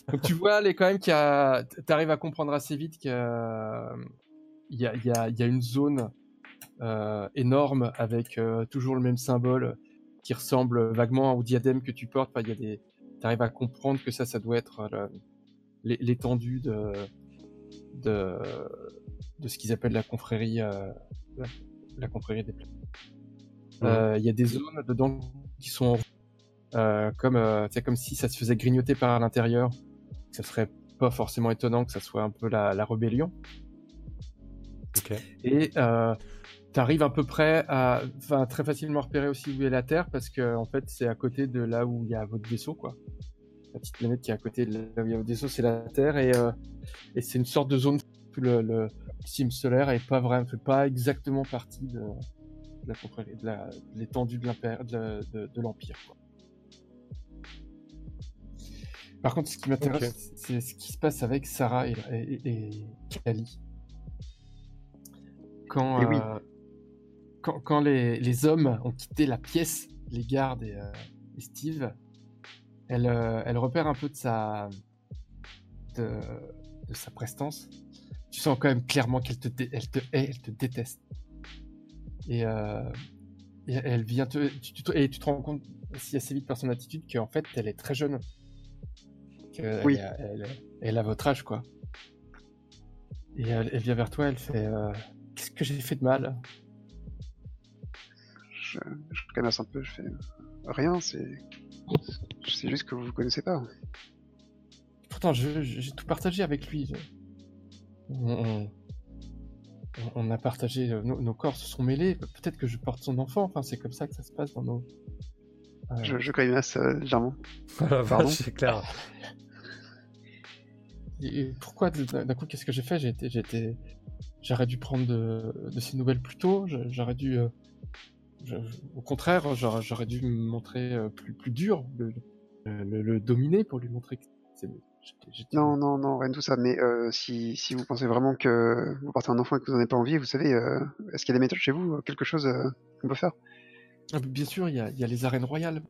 Donc tu vois, les quand même qu'il y a, t'arrives à comprendre assez vite qu'il y a, y y une zone énorme avec euh, toujours le même symbole qui ressemble vaguement au diadème que tu portes. Enfin, il y a des, t'arrives à comprendre que ça, ça doit être l'é- l'étendue de, de, de ce qu'ils appellent la confrérie, euh, la, la confrérie des planètes. Euh, Il y a des zones dedans qui sont euh, comme euh, c'est comme si ça se faisait grignoter par l'intérieur ce serait pas forcément étonnant que ça soit un peu la, la rébellion. Ok. Et euh, tu arrives à peu près à, enfin, très facilement repérer aussi où est la Terre parce que en fait c'est à côté de là où il y a votre vaisseau quoi. La petite planète qui est à côté de là où il y a votre vaisseau c'est la Terre et, euh, et c'est une sorte de zone où le, le système solaire est pas vraiment, fait pas exactement partie de, de la confrérie- de la- de l'étendue de l'empire, de, de- de l'empire quoi. Par contre, ce qui m'intéresse, c'est ce qui se passe avec Sarah et, et, et Kali. Quand, Et oui. euh, quand, quand les, les hommes ont quitté la pièce, les gardes et, euh, et Steve, elle, euh, elle repère un peu de sa, de, de sa prestance. Tu sens quand même clairement qu'elle te, elle te hait, elle te déteste. Et, euh, et elle vient te, tu, et tu te rends compte aussi assez vite par son attitude qu'en fait elle est très jeune. Que Oui. Elle, elle, elle a votre âge quoi. Et elle, elle vient vers toi, elle fait Qu'est-ce que j'ai fait de mal? Je, je canasse un peu, je fais rien, c'est. C'est juste que vous vous connaissez pas. Pourtant, j'ai tout partagé avec lui. On, on- on a partagé, euh, nos, nos corps se sont mêlés. Peut-être que je porte son enfant. Enfin, c'est comme ça que ça se passe dans nos. Euh, Je, je euh, légèrement. La Pardon vache, c'est clair. Et et pourquoi d'un coup, qu'est-ce que j'ai fait? J'ai été, j'aurais dû prendre de, de ces nouvelles plus tôt. J'aurais dû, euh, je- au contraire, j'aurais dû me montrer euh, plus, plus dur, le, le- le dominer pour lui montrer que c'est. Non, non, non, rien de tout ça. Mais euh, si, si vous pensez vraiment que vous portez un enfant et que vous n'en avez pas envie, vous savez, euh, est-ce qu'il y a des méthodes chez vous, quelque chose euh, qu'on peut faire? Ah, bien sûr, il y a, il y a les arènes royales.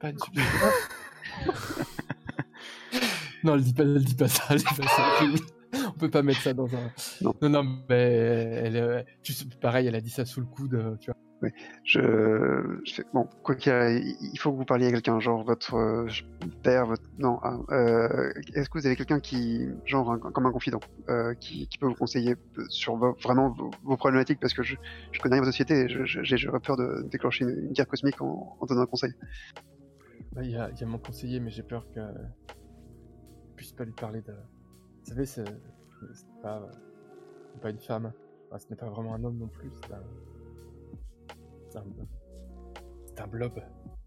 Pas une non, elle dit pas, elle dit pas ça. elle dit pas ça. On peut pas mettre ça dans un. Non. non, non, mais elle, tu sais, pareil, elle a dit ça sous le coude, tu vois. Je, fais, bon, quoi qu'il il faut que vous parliez à quelqu'un, genre votre euh, père, votre non, ah, euh, est-ce que vous avez quelqu'un qui, genre comme un confident, euh, qui, peut vous conseiller sur vraiment vos, problématiques, parce que je, connais votre société, et j'aurais peur de déclencher une, guerre cosmique en, donnant un conseil. Bah, Il y, a, mon conseiller, mais j'ai peur que je puisse pas lui parler de. Vous savez, c'est pas, c'est pas une femme. Ce n'est pas vraiment un homme non plus. C'est un... c'est un... blob.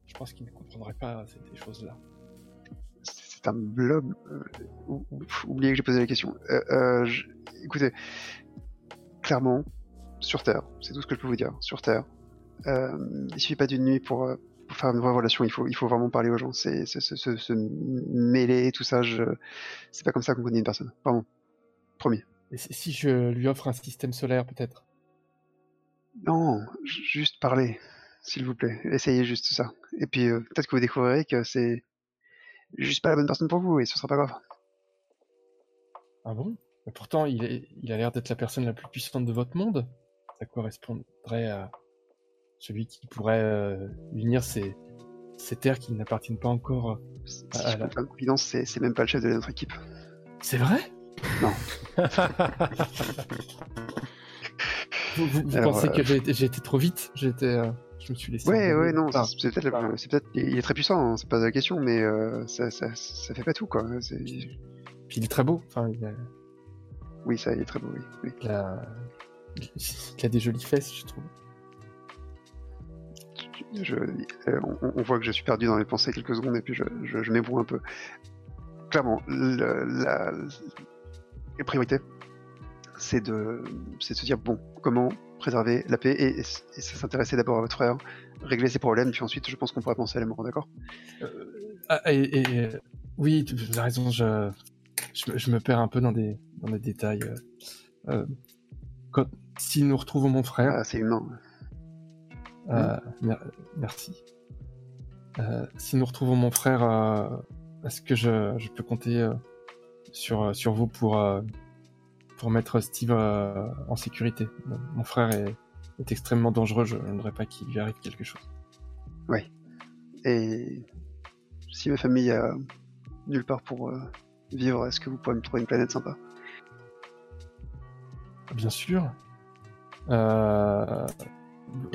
Je pense qu'il ne comprendrait pas ces, choses-là. C'est un blob. euh, ou- ou- oubliez que j'ai posé la question. Euh, euh, je- écoutez, clairement, sur Terre, c'est tout ce que je peux vous dire. Sur Terre, il suffit pas d'une nuit pour, pour faire une vraie relation. Il faut, il faut vraiment parler aux gens. C'est se, mêler, tout ça. Je, c'est pas comme ça qu'on connaît une personne. Pardon. Promis. Et si je lui offre un système solaire, peut-être? Non, ju- juste parler, s'il vous plaît. Essayez juste ça. Et puis euh, peut-être que vous découvrirez que c'est juste pas la bonne personne pour vous et ce sera pas grave. Ah bon? Mais pourtant, il, est, il a l'air d'être la personne la plus puissante de votre monde. Ça correspondrait à celui qui pourrait euh, unir ces, ces terres qui n'appartiennent pas encore. euh. Si je faire une confidence, c'est même pas le chef de notre équipe. C'est vrai? Vous, vous- vous Alors, pensez euh, que j'ai été, j'ai été trop vite? Été, euh, Je me suis laissé. Ouais, ouais, non, c'est peut-être, c'est peut-être, il est très puissant, hein, c'est pas la question, mais euh, ça, ça, ça fait pas tout, quoi. C'est- Puis il est très beau. Enfin, il a, Oui, ça, il est très beau, oui. oui. il a, il a des jolies fesses, je trouve. Je, euh, on, on voit que je suis perdu dans mes pensées quelques secondes et puis je, je, je m'ébroue un peu. Clairement, le- la, la priorité, c'est de, c'est de se dire bon, comment préserver la paix et, et, et s'intéresser d'abord à votre frère, régler ses problèmes, puis ensuite, je pense qu'on pourrait penser à la mort, d'accord Ah, et, et- et- oui, tu as raison. Je, je, me- je me perds un peu dans des, dans des détails. euh. Euh, quand, si nous retrouvons mon frère, Ah, C'est humain. Euh, mer- merci. Euh, si nous retrouvons mon frère, euh, est-ce que je, je peux compter euh, sur, sur vous pour, euh, pour mettre Steve euh, en sécurité. Mon, mon frère est, est extrêmement dangereux, je ne voudrais pas qu'il lui arrive quelque chose. Et si ma famille a nulle part pour euh, vivre, est-ce que vous pourrez me trouver une planète sympa? Bien sûr. Euh,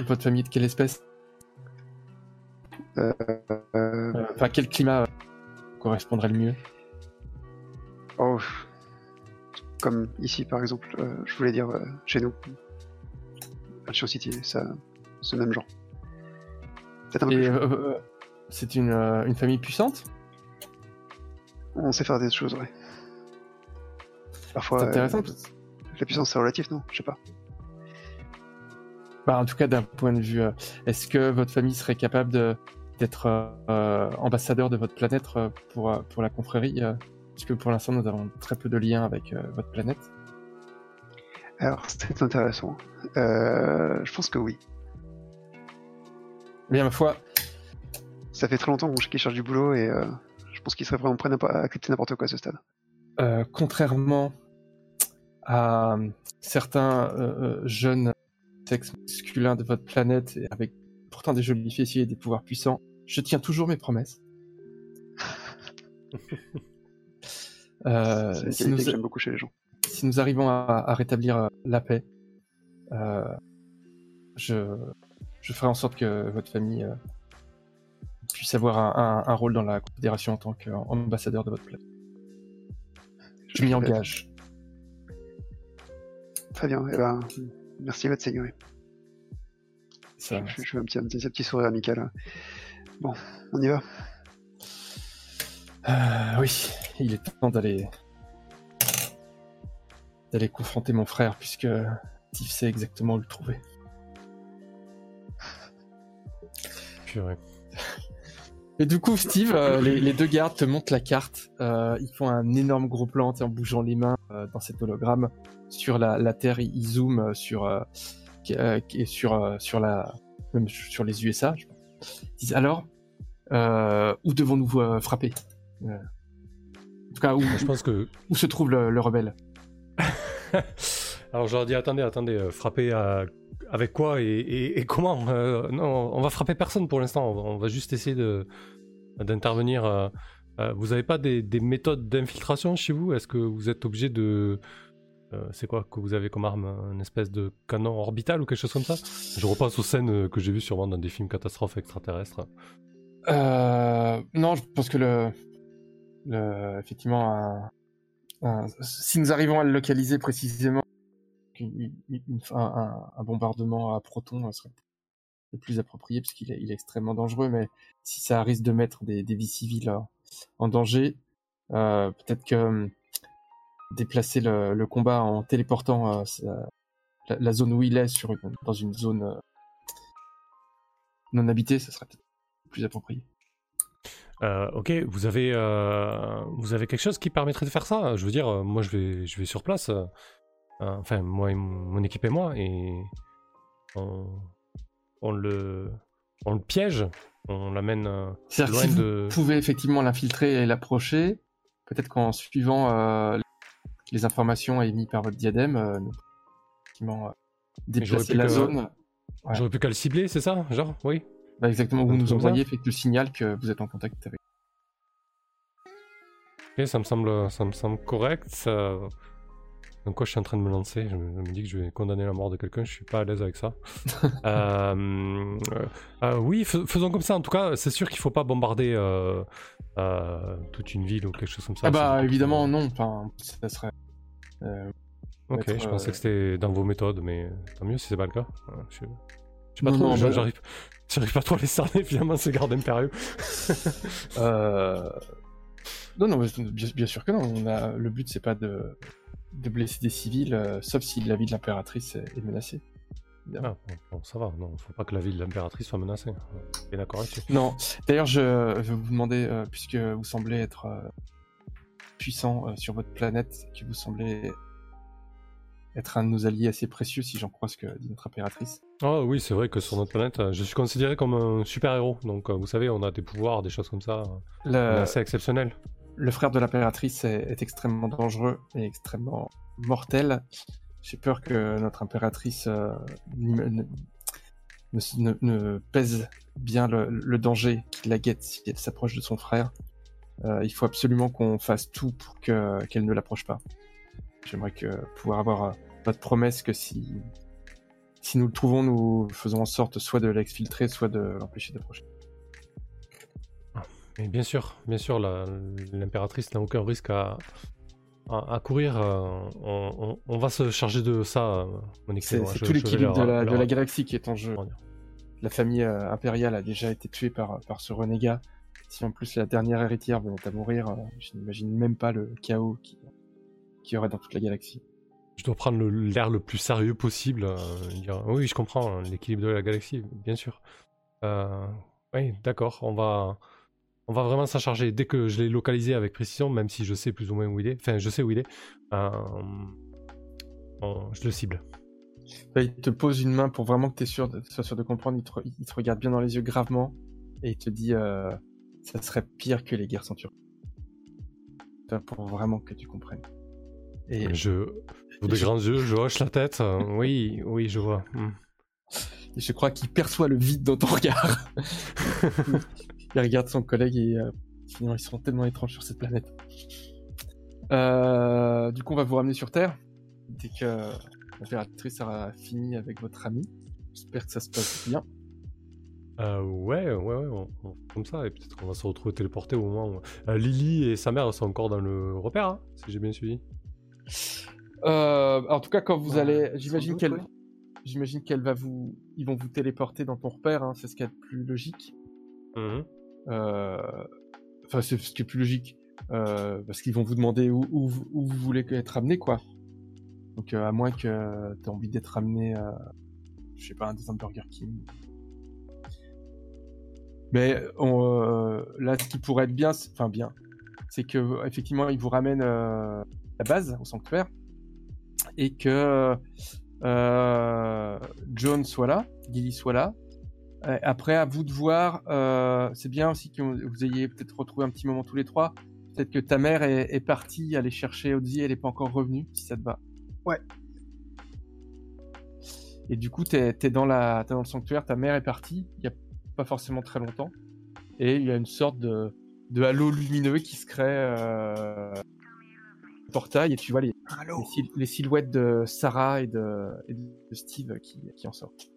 votre famille est de quelle espèce? Euh, Euh, Enfin, quel climat correspondrait le mieux? Comme ici par exemple, euh, je voulais dire euh, chez nous. Ocean City, ça, ce même genre. Peut-être un peu Et plus. euh, c'est une, euh, une famille puissante? On sait faire des choses, ouais. Parfois, C'est euh, intéressant. parce- la puissance c'est relatif, non? Je sais pas. Bah, en tout cas, d'un point de vue, euh, est-ce que votre famille serait capable de- d'être euh, euh, ambassadeur de votre planète euh, pour, euh, pour la confrérie euh, Parce que pour l'instant, nous avons très peu de liens avec euh, votre planète. Alors, c'est intéressant. Euh, je pense que oui. Bien, ma foi, Ça fait très longtemps qu'il cherche du boulot et euh, je pense qu'il serait vraiment prêt à accepter n'importe quoi à ce stade. contrairement à certains euh, jeunes sexes masculins de votre planète, et avec pourtant des jolis fessiers et des pouvoirs puissants, je tiens toujours mes promesses. Euh, c'est une si, qualité nous, que j'aime beaucoup chez les gens. si nous arrivons à, à rétablir euh, la paix, euh, je, je ferai en sorte que votre famille euh, puisse avoir un, un- un rôle dans la Confédération en tant qu'ambassadeur de votre planète. Je m'y engage. Très bien. Eh ben, merci votre seigneurie. Ça, Je, je fais un petit, un petit, un petit sourire amical. Bon, on y va. Euh, oui, il est temps d'aller d'aller confronter mon frère puisque Steve sait exactement où le trouver. Purée. Et du coup, Steve, euh, les, les deux gardes te montrent la carte. Euh, ils font un énorme gros plan en bougeant les mains euh, dans cet hologramme sur la, la Terre. Ils zooment sur sur sur la même sur les USA. Je pense. Ils disent alors où devons-nous frapper? En tout cas, où, Je pense que. où se trouve le, le rebelle Alors je leur dis attendez, attendez, euh, frapper à- avec quoi et, et- et comment Euh, Non, on va frapper personne pour l'instant. On va, juste essayer de d'intervenir. euh, euh, vous avez pas des, des méthodes d'infiltration chez vous? Est-ce que vous êtes obligé de euh, c'est quoi que vous avez comme arme Un espèce de canon orbital ou quelque chose comme ça? Je repasse aux scènes que j'ai vues sûrement dans des films catastrophes extraterrestres. Euh, non, je pense que le, le effectivement, un- un- si nous arrivons à le localiser précisément, une- une- un, un- bombardement à protons euh, serait le plus approprié parce qu'il est, il est extrêmement dangereux. Mais si ça risque de mettre des, des vies civiles euh, en danger, euh, peut-être que hum, déplacer le, le combat en téléportant euh, la, zone où il est sur une- dans une zone euh, non habitée, ça serait plus approprié. Euh, ok, vous avez, euh, vous avez quelque chose qui permettrait de faire ça? Je veux dire, euh, moi je vais, je vais sur place. euh, enfin, moi et mon, équipe et moi, et on, on le, on le piège, on l'amène C'est-à-dire loin si vous de. pouvez effectivement l'infiltrer et l'approcher, peut-être qu'en suivant les informations émises par votre diadème, nous pouvons effectivement déplacer la zone. Ouais. J'aurais pu qu'à le cibler, c'est ça? Genre, oui? Bah, exactement vous nous envoyez, fait que le signal que vous êtes en contact avec. Ok, ça me semble, ça me semble correct. Ça... Donc quoi, je suis en train de me lancer. Je me, je me dis que je vais condamner la mort de quelqu'un. Je suis pas à l'aise avec ça. Euh, euh, euh, oui, fais- faisons comme ça. En tout cas, c'est sûr qu'il faut pas bombarder euh, euh, toute une ville ou quelque chose comme ça. ah bah évidemment non, enfin ça serait. euh, Ok, mettre, je euh, pensais que c'était dans vos méthodes, mais tant mieux si c'est pas le cas. Je, je sais pas Non, trop. bah- J'arrive, j'arrive pas trop à les cerner finalement ces gardes impériaux. euh, Non non, mais bien, bien sûr que non. On a le but c'est pas de de blesser des civils, euh, sauf si la vie de l'impératrice est, est menacée. Ah, bon, bon, ça va. Non, faut pas que la ville de l'impératrice soit menacée. Et d'accord là-dessus. Non. D'ailleurs, je vais vous demander, euh, puisque vous semblez être euh, puissant euh, sur votre planète, que vous semblez être un de nos alliés assez précieux, si j'en crois ce que dit notre impératrice. Ah oui, c'est vrai que sur notre planète, euh, je suis considéré comme un super-héros. Donc, euh, vous savez, on a des pouvoirs, des choses comme ça. on est Le, assez exceptionnel. le frère de l'impératrice est, est extrêmement dangereux et extrêmement mortel. J'ai peur que notre impératrice euh, ne, ne- ne- ne pèse bien le, le danger qui la guette si elle s'approche de son frère. Euh, il faut absolument qu'on fasse tout pour que qu'elle ne l'approche pas. J'aimerais que pouvoir avoir euh, votre promesse que si si nous le trouvons, nous faisons en sorte soit de l'exfiltrer, soit de l'empêcher d'approcher. Et bien sûr, bien sûr, l'impératrice n'a aucun risque à, à, à courir. euh, on, on- on va se charger de ça, euh, Monique. C'est tout l'équilibre de, la, de leur- la galaxie qui est en jeu. La famille euh, impériale a déjà été tuée par, par ce renégat. Si en plus la dernière héritière venait à mourir, euh, je n'imagine même pas le chaos qui, qui y aurait dans toute la galaxie. Je dois prendre l'air le plus sérieux possible. euh, dire, oui, je comprends hein, l'équilibre de la galaxie, bien sûr. Euh, oui, d'accord. On va, on va vraiment s'en charger. Dès que je l'ai localisé avec précision, même si je sais plus ou moins où il est, enfin, je sais où il est, euh, on- je le cible. Il te pose une main pour vraiment que tu sûr, sois sûr de comprendre. Il te, re- il te regarde bien dans les yeux gravement et il te dit ça serait pire que les guerres centaures. Enfin, Pour vraiment que tu comprennes. Et, Je, je- grands yeux, je hoche la tête. euh, oui, oui, je vois. Hmm. et je crois qu'il perçoit le vide dans ton regard. il regarde son collègue et euh, ils seront tellement étranges sur cette planète. Euh, du coup, on va vous ramener sur Terre dès que l'impératrice aura fini avec votre ami. J'espère que ça se passe bien. Euh, ouais, ouais, ouais, on- on- comme ça, et peut-être qu'on va se retrouver téléporté au moment où. Euh, Lily et sa mère sont encore dans le repère, hein, si j'ai bien suivi. Euh, en tout cas, quand vous Ouais, allez, j'imagine qu'elle, ouais. j'imagine qu'elle va vous, ils vont vous téléporter dans ton repère. hein, c'est ce qu'il y a de plus logique. Mhm. Euh, Enfin, c'est ce qui est plus logique euh, parce qu'ils vont vous demander où, où, vous- où vous voulez être amené, quoi. Donc, euh, à moins que tu aies envie d'être amené, à, je sais pas, un des Burger King. Mais on, euh, là, ce qui pourrait être bien, c'est- enfin bien, c'est que effectivement, ils vous ramènent euh, la base au sanctuaire et que euh, John soit là, Gilly soit là. Euh, Après, à vous de voir. euh, c'est bien aussi que vous ayez peut-être retrouvé un petit moment tous les trois. Peut-être que ta mère est, est partie aller chercher Ozzy, elle n'est pas encore revenue, si ça te va. Ouais. Et du coup, t'es es dans la, dans le sanctuaire, ta mère est partie, il y a pas forcément très longtemps, et il y a une sorte de, de halo lumineux qui se crée euh, portail, et tu vois les, les, sil- les silhouettes de Sarah et de, et de Steve qui, qui en sortent.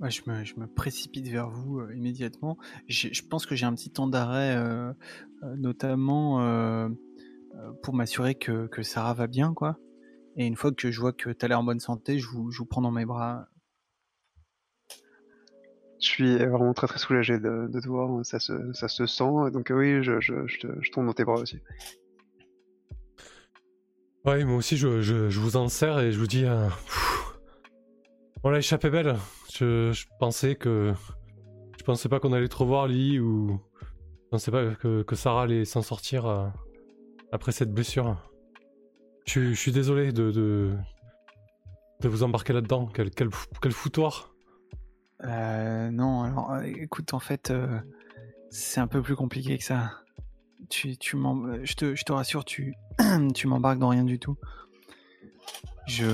Ouais, je, me, je me précipite vers vous euh, immédiatement. Je pense que j'ai un petit temps d'arrêt, euh, euh, notamment pour m'assurer que, que Sarah va bien, quoi. Et une fois que je vois que t'as l'air en bonne santé, je vous, je vous prends dans mes bras. Je suis vraiment très très soulagé de, de te voir, ça se, ça se sent, donc oui, je, je, je, te, je tombe dans tes bras aussi. Ouais, moi aussi, je, je, je vous en sers et je vous dis. euh, on l'a échappé belle. Je, je pensais que. Je pensais pas qu'on allait te revoir, Lily, ou. Je pensais pas que, que Sarah allait s'en sortir euh, après cette blessure. Je, suis- désolé de, de, de vous embarquer là-dedans. Quel, quel, quel foutoir. Euh, non, alors euh, écoute, en fait, euh, c'est un peu plus compliqué que ça. Tu, tu je, te, je te rassure, tu, tu m'embarques dans rien du tout. Je.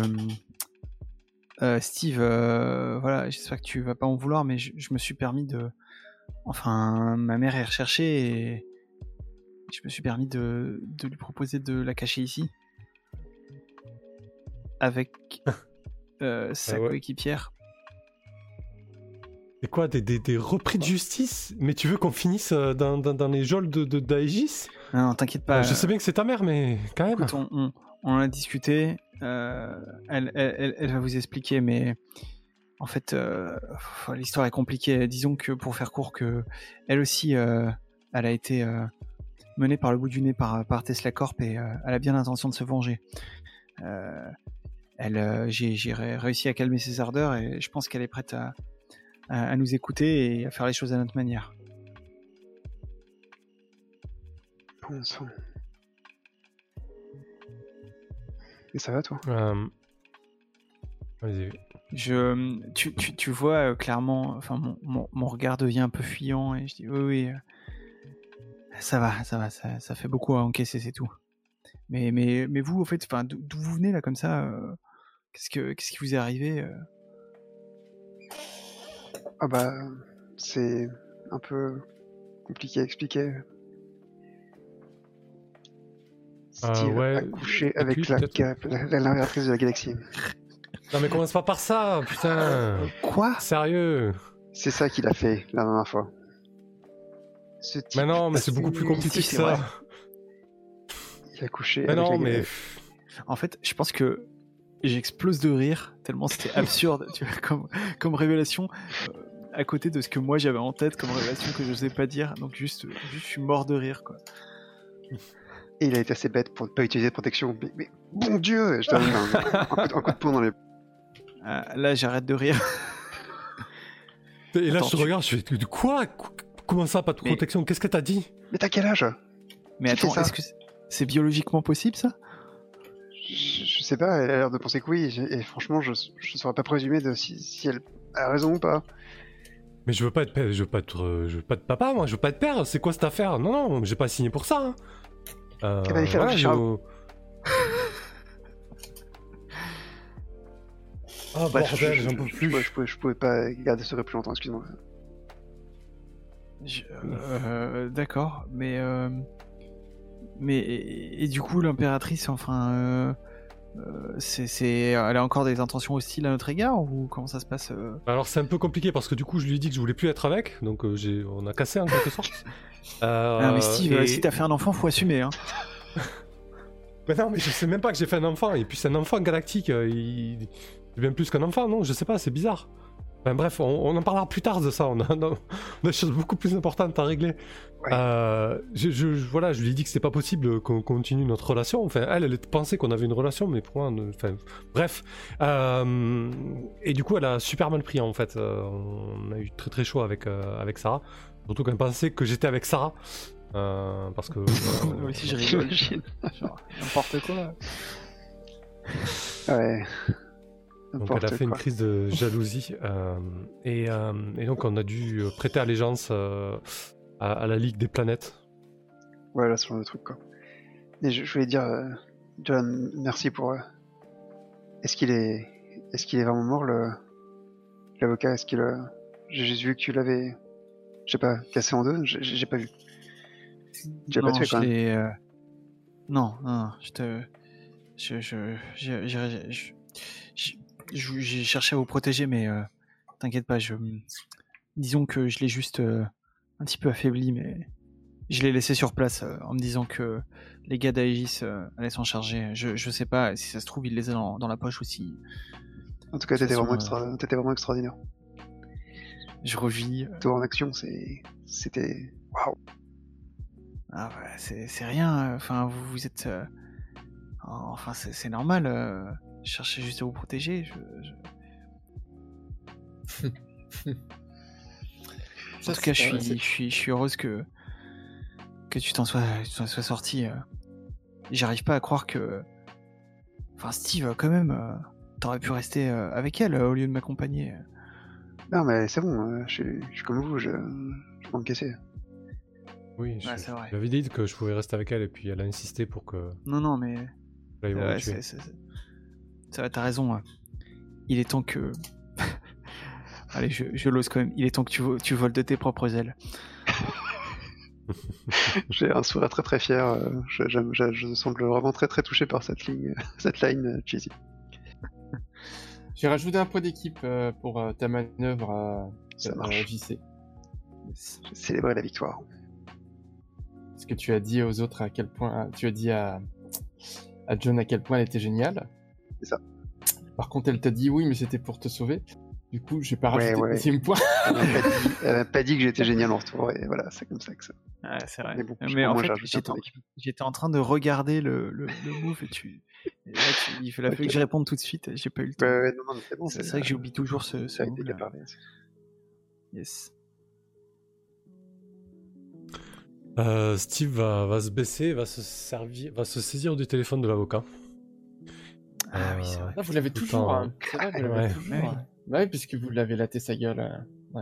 Euh, Steve, euh, voilà, j'espère que tu vas pas en vouloir, mais je, je me suis permis de. Enfin, ma mère est recherchée et je me suis permis de, de lui proposer de la cacher ici. Avec euh, sa Ah ouais. coéquipière. C'est quoi, des, des, des repris de justice? Mais tu veux qu'on finisse dans, dans, dans les geôles de, de, d'Aegis? Non, non, t'inquiète pas. Euh, Je sais bien que c'est ta mère, mais quand même. Écoute, on, on- on a discuté. euh, elle, elle, elle- va vous expliquer, mais en fait, euh, l'histoire est compliquée. Disons que pour faire court, que elle aussi, elle a été menée par le bout du nez par, par Tesla Corp et elle a bien l'intention de se venger. Elle, j'ai, j'ai ré- réussi à calmer ses ardeurs et je pense qu'elle est prête à, à, à nous écouter et à faire les choses à notre manière. Et ça va toi? Euh, Vas-y. Je, tu, tu, tu vois euh, clairement, enfin mon, mon, mon regard devient un peu fuyant et je dis oui oui, euh, ça va, ça va, ça, ça fait beaucoup à encaisser, c'est tout. Mais mais mais vous, au fait, enfin d'où vous venez là comme ça euh, Qu'est-ce que qu'est-ce qui vous est arrivé euh? Ah bah, c'est un peu compliqué à expliquer. Steve ouais, a couché avec la, la, la de la galaxie. Non mais commence pas par ça, putain Quoi? Sérieux C'est ça qu'il a fait la dernière fois. Ce type Mais non, mais c'est beaucoup plus compliqué que vrai. ça qui a couché. Mais avec non, la mais. En fait, je pense que j'explose de rire tellement c'était absurde tu vois, comme, comme révélation euh, à côté de ce que moi j'avais en tête comme révélation que je n'osais pas dire. Donc juste, juste, je suis mort de rire quoi. Et il a été assez bête pour ne pas utiliser de protection. Mais, mais bon Dieu Je donne un, un coup de, un coup de poing dans les. Ah, là, j'arrête de rire. Et là, Attends, je te tu- regarde, je fais de quoi? Qu- Comment ça, pas de Mais- protection? Qu'est-ce que t'as dit? Mais t'as quel âge? Mais Qui fait attends, ça? est-ce que c'est- biologiquement possible ça? Je, je sais pas, elle a l'air de penser que oui. Et, et franchement, je ne saurais pas présumer de si, si elle a raison ou pas. Mais je veux pas être père, je veux pas être, euh, je veux pas être papa, moi, je veux pas être père. C'est quoi cette affaire? Non, non, j'ai pas signé pour ça. hein. Euh, faire voilà, le je-. Ah bordel, j'en je- peux plus. je, je pouvais, je pouvais pas garder ce plus longtemps, excuse-moi. Euh, D'accord, mais euh, mais et, et du coup l'impératrice, enfin, euh, c'est c'est, elle a encore des intentions hostiles à notre égard ou comment ça se passe euh Alors c'est un peu compliqué parce que du coup je lui ai dit que je voulais plus être avec, donc euh, j'ai, on a cassé en quelque sorte. Euh, Ah, mais Steve, et- si t'as fait un enfant, faut assumer. Hein. Mais non, mais je sais même pas que j'ai fait un enfant. Et puis c'est un enfant galactique. il... C'est bien plus qu'un enfant, non Je sais pas, c'est bizarre. Enfin, bref, on, on en parlera plus tard de ça. On a, on a des choses beaucoup plus importantes à régler. Ouais. Euh, je, voilà, je lui ai dit que c'était pas possible qu'on continue notre relation. Enfin, elle, elle pensait qu'on avait une relation, mais pour moi, ne- enfin, bref. Euh, et du coup, elle a super mal pris en fait. Euh, on a eu très très chaud avec euh, avec Sarah. Surtout qu'elle pensait que j'étais avec Sarah. Euh, parce que Moi aussi, je rigole. N'importe quoi. Ouais. Donc elle a fait une crise de jalousie euh, et, euh, et donc on a dû euh, prêter allégeance euh, à, à la Ligue des planètes. Voilà, ce genre de truc, quoi. Et je, je voulais dire, euh, John, merci pour. euh, Est-ce qu'il est, est-ce qu'il est vraiment mort le l'avocat? Est-ce qu'il, j'ai juste vu que tu l'avais, je sais pas, cassé en deux? J'ai j'ai pas vu. Tu l'as pas non, tué quand même. euh, non, non, non, je te, je, je, je- je- je- je- je- j'ai cherché à vous protéger, mais euh, t'inquiète pas, je, disons que je l'ai juste euh, un petit peu affaibli, mais je l'ai laissé sur place euh, en me disant que les gars d'Aegis allaient s'en charger. Je, je sais pas, si ça se trouve, il les a dans, dans la poche aussi. En tout cas, t'étais vraiment, extra... t'étais vraiment extraordinaire. Je revis. Toi en action, c'était, waouh. Ah ouais, c'est rien. Enfin, vous, vous êtes. Enfin, c'est normal. Euh, Je cherchais juste à vous protéger. Je, je- En tout cas, je suis, je suis, je suis heureuse que que tu t'en sois, sois sorti. euh. J'arrive pas à croire que. Enfin, Steve, quand même, euh, t'aurais pu rester euh, avec elle euh, au lieu de m'accompagner. Non, mais c'est bon. euh, je, suis, je suis comme vous. Je, je peux me casser. Oui, je, Ouais, c'est vrai. je lui avais dit que je pouvais rester avec elle et puis elle a insisté pour que Non, non, mais Ouais, tuer. c'est- c'est- Ça va, t'as raison. hein. Il est temps que. Allez, je, je l'ose quand même. Il est temps que tu, vo- tu voles de tes propres ailes. J'ai un sourire très très fier. euh, Je, je, je semble vraiment très très touché par cette ligne, cette line euh, cheesy. J'ai rajouté un point d'équipe euh, pour ta manœuvre à Ça marche. JC. J'ai célébré la victoire. Parce que tu as dit aux autres à quel point. Tu as dit à, à John à quel point elle était géniale? C'est ça. Par contre, elle t'a dit oui, mais c'était pour te sauver. Du coup, j'ai pas Ouais, rajouté ouais. le deuxième point. Elle m'a pas, dit- pas que j'étais génial en retour. Et voilà, c'est comme ça que ça. Ouais, c'est vrai. Mais bon, Mais je- en fait, j'étais en, train de regarder le, le, le move et tu. et là, tu- il fallait que je réponde tout de suite. J'ai pas eu le temps. Ouais, ouais, non, non, mais c'est bon. vrai que j'oublie toujours ce, ce a été move-là. préparé. Yes. Euh, Steve va, va se baisser, va se servir, va se saisir du téléphone de l'avocat. Ah oui, Euh, c'est vrai. Ah, vous l'avez toujours. hein. C'est vrai, vous l'avez Ouais. toujours. Ouais. oui, puisque vous l'avez laté sa gueule. euh.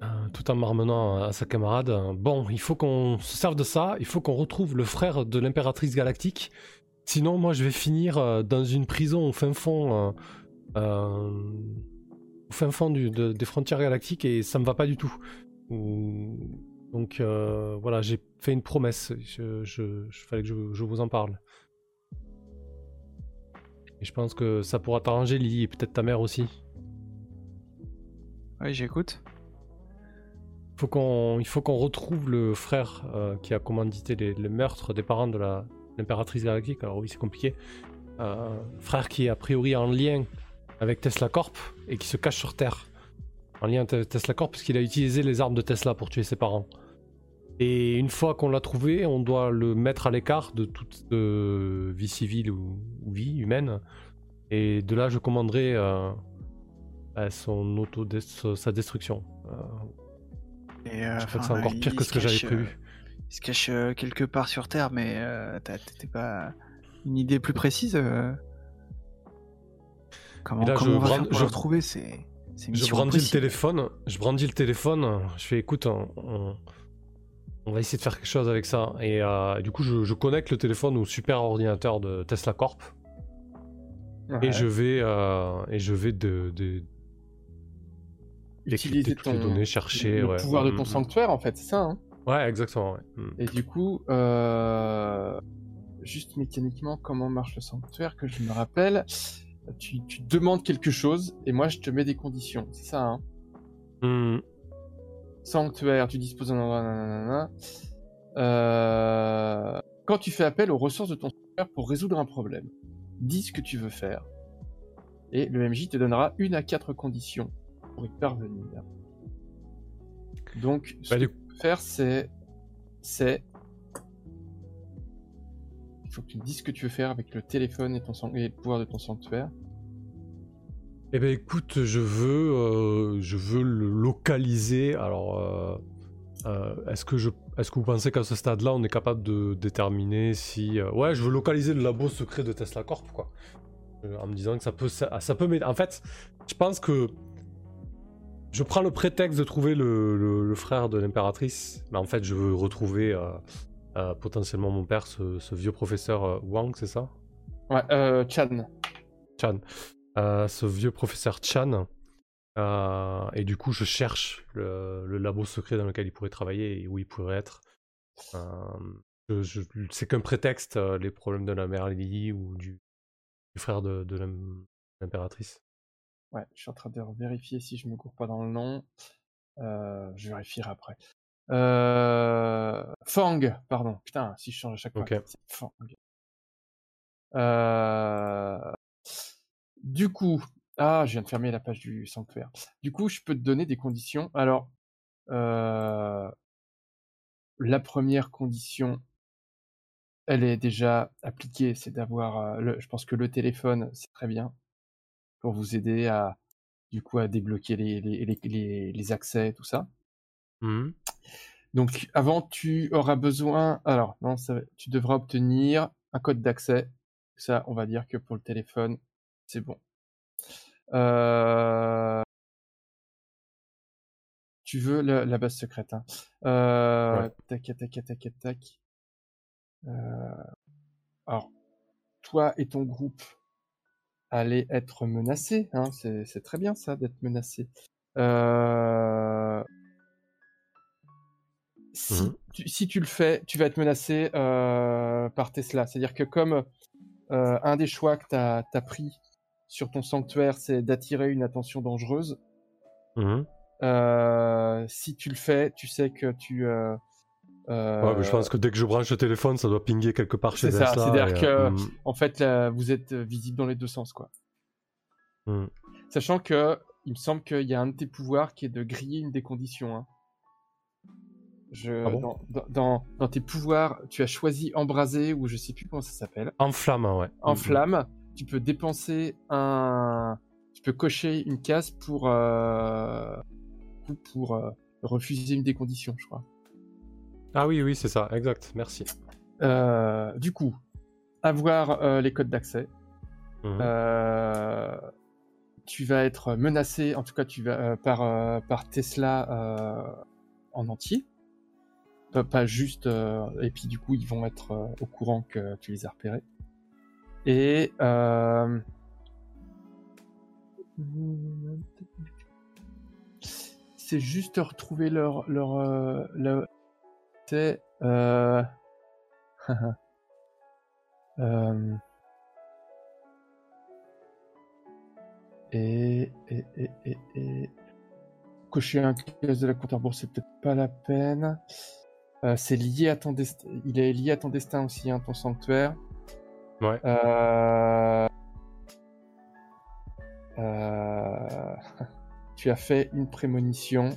Euh, tout en marmonnant à sa camarade. euh, Bon, il faut qu'on se serve de ça, il faut qu'on retrouve le frère de l'impératrice galactique. Sinon, moi, je vais finir euh, dans une prison au fin fond, euh, euh, au fin fond du- de- des frontières galactiques et ça me va pas du tout. Donc euh, voilà, j'ai fait une promesse. Je, je, je- fallait que je, je vous en parle. Et je pense que ça pourra t'arranger, Lily, et peut-être ta mère aussi. Ouais, j'écoute. Faut qu'on, il faut qu'on retrouve le frère euh, qui a commandité les, les meurtres des parents de la, l'impératrice galactique, alors oui, c'est compliqué. Euh, frère qui est a priori en lien avec Tesla Corp et qui se cache sur Terre. En lien avec Tesla Corp parce qu'il a utilisé les armes de Tesla pour tuer ses parents. Et une fois qu'on l'a trouvé, on doit le mettre à l'écart de toute euh, vie civile ou, vie humaine. Et de là, je commanderai euh, bah, son auto sa destruction. Et, c'est encore pire que ce que j'avais prévu. il se cache quelque part sur Terre, mais t'es pas une idée plus précise euh, Comment, comment on va faire pour le retrouver C'est je brandis le téléphone. Je brandis le téléphone. Je fais écoute, on, va essayer de faire quelque chose avec ça. Et euh, du coup, je, connecte le téléphone au super ordinateur de Tesla Corp. Et je vais euh, et je vais de, de utiliser toutes les données, chercher le pouvoir de ton mm, mm. sanctuaire en fait, c'est ça. Hein ouais, exactement. Mm. Et du coup, euh juste mécaniquement comment marche le sanctuaire, que je me rappelle? Tu, demandes quelque chose et moi je te mets des conditions, c'est ça, hein. Sanctuaire, tu disposes d'un euh... Quand tu fais appel aux ressources de ton sanctuaire pour résoudre un problème, dis ce que tu veux faire. Et le MJ te donnera une à quatre conditions pour y parvenir. Donc, ce bah, que tu peux faire, c'est c'est il faut que tu me dises ce que tu veux faire avec le téléphone et, ton le pouvoir de ton sanctuaire. Eh ben écoute, je veux, euh, je veux le localiser. Alors, euh, euh, est-ce que je, est-ce que vous pensez qu'à ce stade-là, on est capable de déterminer si, ouais, je veux localiser le labo secret de Tesla Corp, quoi. En me disant que ça peut, ça, ça peut En fait, je pense que je prends le prétexte de trouver le, le frère de l'impératrice, mais en fait, je veux retrouver potentiellement mon père, ce, vieux professeur Wang, c'est ça? Ouais, Chan. Chan. Ce vieux professeur Chan. et du coup, je cherche le, labo secret dans lequel il pourrait travailler et où il pourrait être. Je, c'est qu'un prétexte, les problèmes de la mère Lily ou du, frère de, de l'impératrice. Ouais, je suis en train de vérifier si je me cours pas dans le nom. je vérifierai après. Euh... Fang, pardon. Putain, si je change à chaque fois. Fang. Euh... Du coup, ah, je viens de fermer la page du sanctuaire. Du coup, je peux te donner des conditions. Alors, euh... la première condition, elle est déjà appliquée, c'est d'avoir. Euh, le... Je pense que le téléphone, c'est très bien pour vous aider à, du coup, à débloquer les, les, les, les accès, tout ça. Mmh. Donc avant, tu auras besoin. Alors non, tu devras obtenir un code d'accès. Ça, on va dire que pour le téléphone, c'est bon. Euh... Tu veux la, base secrète. Hein. Euh... Tac, tac, tac, tac, tac. Euh... Alors, toi et ton groupe allez être menacés. Hein. C'est très bien ça d'être menacé. Euh si, mmh. tu, si tu le fais, tu vas être menacé euh, par Tesla. C'est-à-dire que comme euh, un des choix que tu as, pris sur ton sanctuaire, c'est d'attirer une attention dangereuse, mmh. euh, si tu le fais, tu sais que tu... Ouais, mais je pense que dès que je branche le téléphone, ça doit pinguer quelque part chez Tesla. C'est ça, c'est-à-dire que, mmh. en fait, vous êtes visible dans les deux sens, quoi. Sachant que, il me semble qu'il y a un de tes pouvoirs qui est de griller une des conditions. Hein. Je, ah dans, dans, tes pouvoirs, tu as choisi embraser ou je sais plus comment ça s'appelle. En flamme, ouais. En flamme, tu peux dépenser un. Tu peux cocher une case pour. Euh... pour euh, refuser une des conditions, je crois. Ah oui, oui, c'est ça, exact, merci. Euh, du coup, avoir les codes d'accès. Mhm. tu vas être menacé, en tout cas, tu vas par, par Tesla en entier pas, juste. Euh, et puis du coup, ils vont être euh, au courant que tu les as repérés. Et euh, c'est juste retrouver leur leur, leur... c'est et, et, et, et, cocher un caisse de la compte à bourse, c'est peut-être pas la peine. Euh, c'est lié à ton destin. Il est lié à ton destin aussi, hein, ton sanctuaire. Euh, euh, tu as fait une prémonition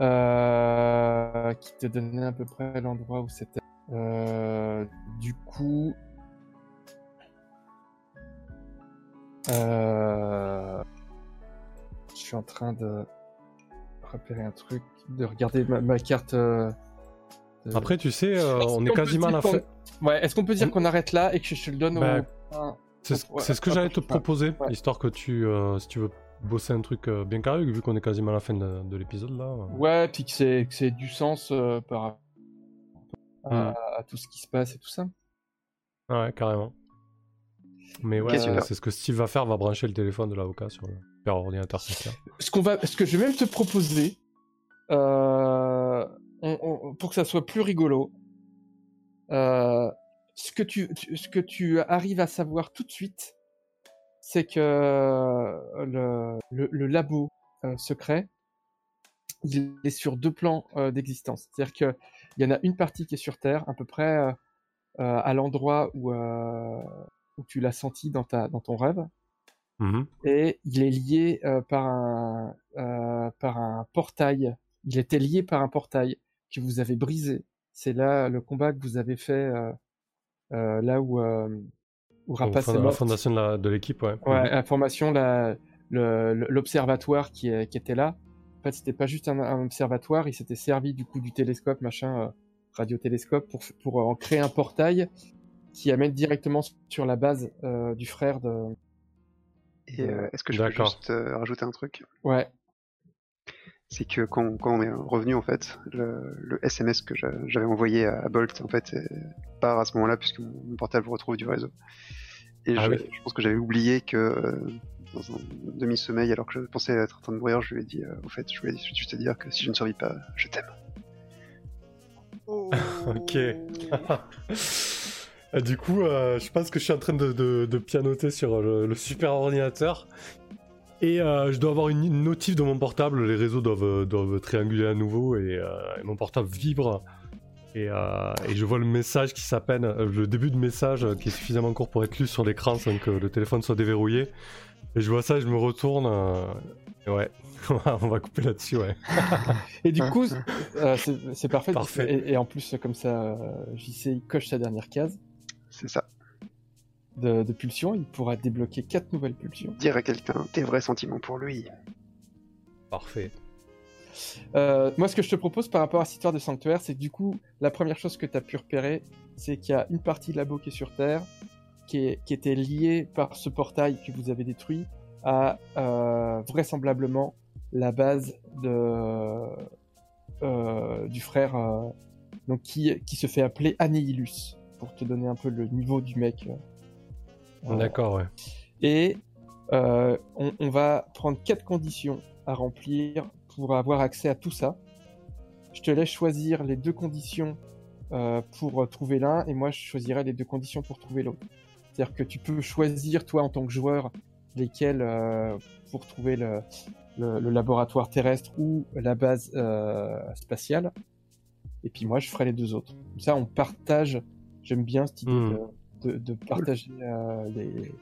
euh, qui te donnait à peu près l'endroit où c'était. Du coup, je suis en train de repérer un truc, de regarder ma carte. Euh, Après, tu sais, euh, on est quasiment à la fin. Ouais, est-ce qu'on peut dire Mm. qu'on arrête là et que je te le donne Bah, au. un- C'est ce, Ouais, c'est ce que j'allais te proposer, Ouais. histoire que tu, euh, si tu veux bosser un truc euh, bien carré, vu qu'on est quasiment à la fin de, de l'épisode là. Ouais, puis que c'est que c'est du sens euh, par rapport à, Mm. à tout ce qui se passe et tout ça. Ouais, carrément. Mais ouais, c'est ce que Steve va faire, va brancher le téléphone de l'avocat sur le ordinateur. c'est clair. Ce qu'on va, ce que je vais même te proposer, euh, on- on- pour que ça soit plus rigolo, euh, ce que tu, ce que tu arrives à savoir tout de suite, c'est que le, le, le labo euh, secret, il est sur deux plans euh, d'existence. C'est-à-dire que il y en a une partie qui est sur Terre, à peu près euh, euh, à l'endroit où, euh, où tu l'as senti dans ta, dans ton rêve Mhm. et il est lié euh, par un euh, par un portail. Il était lié par un portail que vous avez brisé. C'est là le combat que vous avez fait euh, euh, là où euh, où Rapace est à la mort. fondation de l'équipe, ouais. Ouais, Mhm. la formation, l'observatoire qui, était là. En fait, c'était pas juste un, un observatoire, il s'était servi du coup du télescope, machin, euh, radiotélescope, pour, pour en créer un portail qui amène directement sur la base euh, du frère de. Et euh, est-ce que je peux juste euh, rajouter un truc? Ouais, C'est que quand, quand on est revenu, en fait, le, le SMS que j'a- j'avais envoyé à, à Bolt, en fait, euh, part à ce moment-là, puisque mon, mon portable retrouve du réseau. Et Ah je, oui. je pense que j'avais oublié que euh, dans un demi-sommeil, alors que je pensais être en train de mourir, je lui ai dit, euh, au fait, je voulais juste te dire que si je ne survis pas, je t'aime. Ok. Et du coup, euh, je pense que je suis en train de, de- de pianoter sur le, le super ordinateur. Et euh, je dois avoir une, une notif de mon portable. Les réseaux doivent, euh, doivent trianguler à nouveau. Et, euh, et mon portable vibre. Et, euh, et je vois le message qui s'appelle. euh, le début de message euh, qui est suffisamment court pour être lu sur l'écran sans que le téléphone soit déverrouillé. Et je vois ça et je me retourne. euh, et ouais, on va couper là-dessus, ouais. Et du coup, euh, c'est parfait. Parfait. Et, et en plus, comme ça, euh, JC il coche sa dernière case C'est ça. De, de pulsion. Il pourra débloquer quatre nouvelles pulsions. Dire à quelqu'un tes vrais sentiments pour lui. Parfait. Euh, moi, ce que je te propose par rapport à cette histoire de sanctuaire, c'est que du coup, la première chose que tu as pu repérer, c'est qu'il y a une partie de labo qui est sur Terre, qui, est- qui était liée par ce portail que vous avez détruit à euh, vraisemblablement la base de, euh, du frère euh, donc qui, qui se fait appeler Annihilus, pour te donner un peu le niveau du mec. D'accord, ouais. et euh, on, on va prendre quatre conditions à remplir pour avoir accès à tout ça. Je te laisse choisir les deux conditions euh, pour trouver l'un, et moi je choisirai les deux conditions pour trouver l'autre. C'est-à-dire que tu peux choisir, toi en tant que joueur, lesquels euh, pour trouver le, le- le laboratoire terrestre ou la base spatiale. Et puis moi je ferai les deux autres. Comme ça on partage, j'aime bien cette idée Hmm. de, de, de partager euh, les,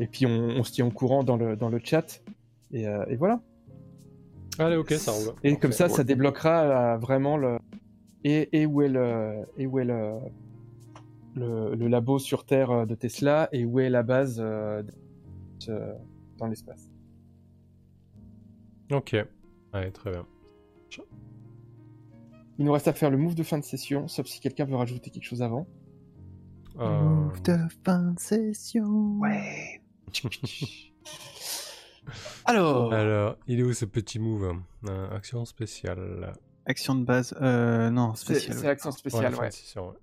et puis on, on se tient au courant dans le, dans le chat. Et, euh, et voilà. Allez, ok, ça roule. Et comme ça, ça débloquera euh, vraiment le. Et, et où est le. Et où est le. Le, le labo sur Terre euh, de Tesla et où est la base euh, de- dans l'espace. Ok. Allez, très bien. Il nous reste à faire le move de fin de session, sauf si quelqu'un veut rajouter quelque chose avant. Euh, Move de fin de session. Ouais. Alors, Alors, il est où ce petit move Euh, Action spéciale? Action de base. Euh, non, c'est spécial. c'est action spéciale, Ouais, ouais. fin de session, ouais.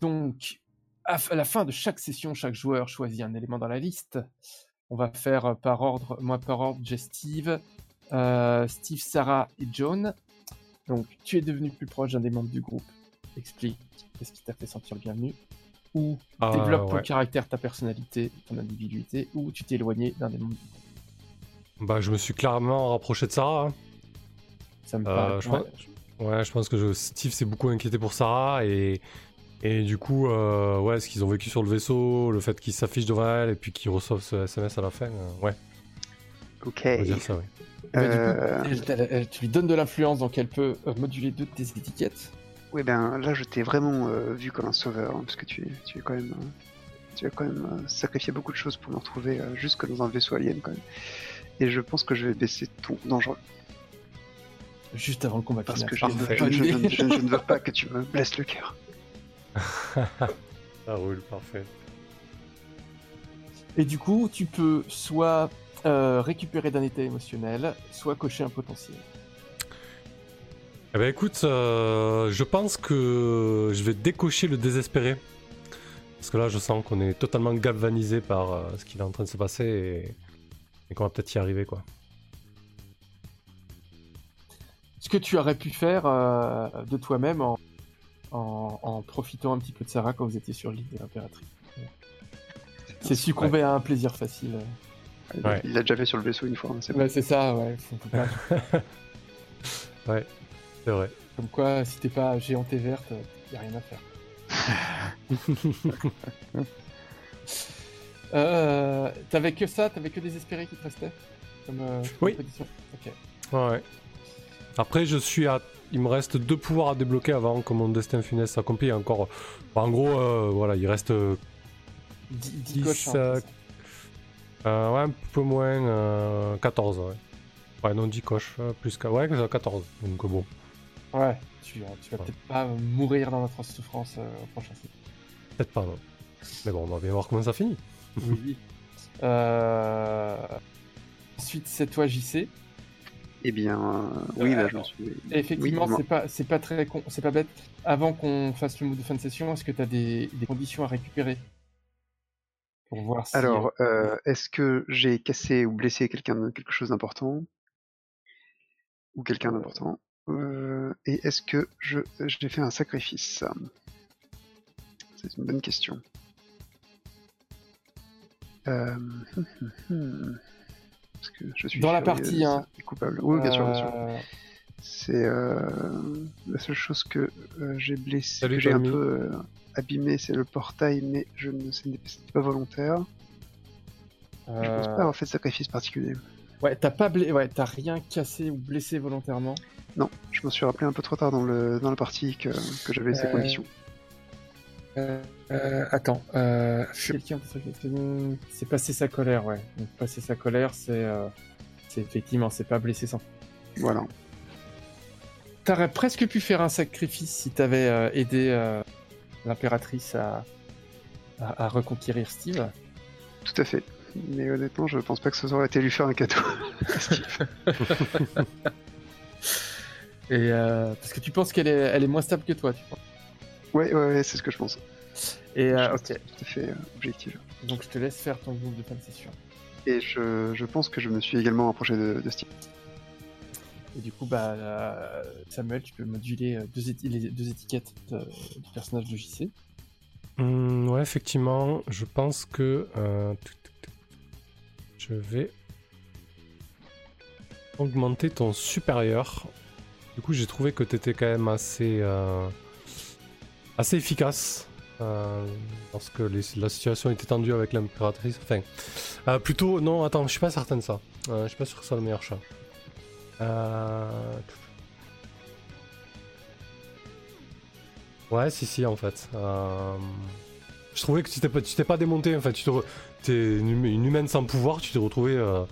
Donc, à la fin de chaque session, chaque joueur choisit un élément dans la liste. On va faire par ordre, moi par ordre, j'ai Steve, euh, Steve, Sarah et John. Donc, tu es devenu plus proche d'un des membres du groupe. Explique qu'est-ce qui t'a fait sentir bienvenu. Ou Ah, développe ton ouais. caractère, ta personnalité, ton individualité. Ou tu t'es éloigné d'un des groupe. Bah, je me suis clairement rapproché de Sarah. hein. Ça me Euh, paraît. je ouais. pense- Ouais, je pense que je- Steve s'est beaucoup inquiété pour Sarah et, et du coup, euh, ouais, ce qu'ils ont vécu sur le vaisseau, le fait qu'il s'affiche devant elle et puis qu'il reçoive ce SMS à la fin, euh, ouais, Ok. on va dire ça, oui. Bah, du coup, elle- elle- elle- tu lui donnes de l'influence, donc elle peut moduler deux de tes étiquettes. Oui, ben là, je t'ai vraiment euh, vu comme un sauveur, hein, parce que tu, es- tu es quand même, euh, tu as quand même euh, sacrifié beaucoup de choses pour me retrouver jusque dans un vaisseau alien quand même. Et je pense que je vais baisser ton dangereux, Juste avant le combat parce que je, Parfait. je- je- je- je- je ne veux pas que tu me blesses le cœur. Ça roule, parfait. Et du coup, tu peux soit euh, récupérer d'un état émotionnel, soit cocher un potentiel. Eh ben écoute, euh, je pense que je vais décocher le désespéré. Parce que là, je sens qu'on est totalement galvanisé par euh, ce qui est en train de se passer et, et qu'on va peut-être y arriver, quoi. Ce que tu aurais pu faire euh, de toi-même en, en, en profitant un petit peu de Sarah quand vous étiez sur l'île de l'impératrice. C'est succomber à un plaisir facile. Il Ouais. il l'a déjà fait sur le vaisseau une fois, hein, c'est. Ouais, ça, ouais. pas- C'est vrai. Comme quoi, si t'es pas géante et verte, y a rien à faire. euh, t'avais que ça T'avais que des espérés qui te restaient comme, euh, comme Oui. Ouais. Après, je suis à. Il me reste deux pouvoirs à débloquer avant que mon destin funeste s'accomplisse. Encore. Bon, en gros, euh, voilà, il reste. euh, 10, 10, coches. hein, euh, euh, ouais, un peu moins. euh, 14, ouais. Ouais, non, 10 coches. euh, plus. Ouais, 14. Donc, euh, bon. Ouais, tu, vas- tu vas Ouais. peut-être pas mourir dans notre souffrance euh, au prochain cycle. Peut-être pas, non. Mais bon, on va bien voir comment ça finit. Oui, oui. Euh... Ensuite, c'est toi, JC. Eh bien, euh, oui, Euh, là, je me suis. Et effectivement, Oui, c'est pas, c'est pas très, con- c'est pas bête. Avant qu'on fasse le mot de fin de session, est-ce que tu as des, des conditions à récupérer pour voir si. Alors, euh, est-ce que j'ai cassé ou blessé quelqu'un de quelque chose d'important? Ou quelqu'un d'important? Euh, Et est-ce que je j'ai fait un sacrifice? C'est une bonne question. Euh, hum, hum, hum. Parce que je suis Dans la partie, hein. c'est coupable. Oui, bien sûr, bien sûr. euh, C'est euh, la seule chose que euh, j'ai blessé, Salut, que j'ai un peu euh, abîmé, c'est le portail, mais je ne ce n'est c'était pas volontaire. Je pense pas avoir fait de sacrifice particulier. Ouais, t'as pas blé... ouais, t'as rien cassé ou blessé volontairement. Non, je me suis rappelé un peu trop tard dans, le, dans la partie que, que j'avais ces Euh, conditions. Euh, euh, attends, quelqu'un c'est passer sa colère, ouais. Donc passer sa colère, c'est, c'est effectivement, c'est pas blessé sans. Voilà. T'aurais presque pu faire un sacrifice si t'avais aidé l'impératrice à, à, à reconquérir Steve. Tout à fait. Mais honnêtement, je pense pas que ça aurait été lui faire un cadeau. Et euh, parce que tu penses qu'elle est, elle est moins stable que toi, tu penses. ouais, ouais, ouais, c'est ce que je pense. Et Je euh, reste ok, Tout à fait euh, objectif. donc je te laisse faire ton groupe de fin de session. Et je, je pense que je me suis également rapproché de, de Steve. Et du coup, bah, euh, Samuel, tu peux moduler deux, éti- les deux étiquettes de- du personnage de JC. Hum, ouais, effectivement, je pense que. euh. Je vais. Augmenter ton supérieur. Du coup, j'ai trouvé que tu étais quand même assez. euh, assez efficace. euh, lorsque les- la situation était tendue avec l'impératrice. Enfin. euh, plutôt. Non, attends, je suis pas certain de ça. Je suis pas sûr que ce soit le meilleur chat. Ouais, si, si, en fait. Je trouvais que tu t'es pas, démonté, en fait. Tu te t'es une, hum- une humaine sans pouvoir, tu t'es retrouvé euh,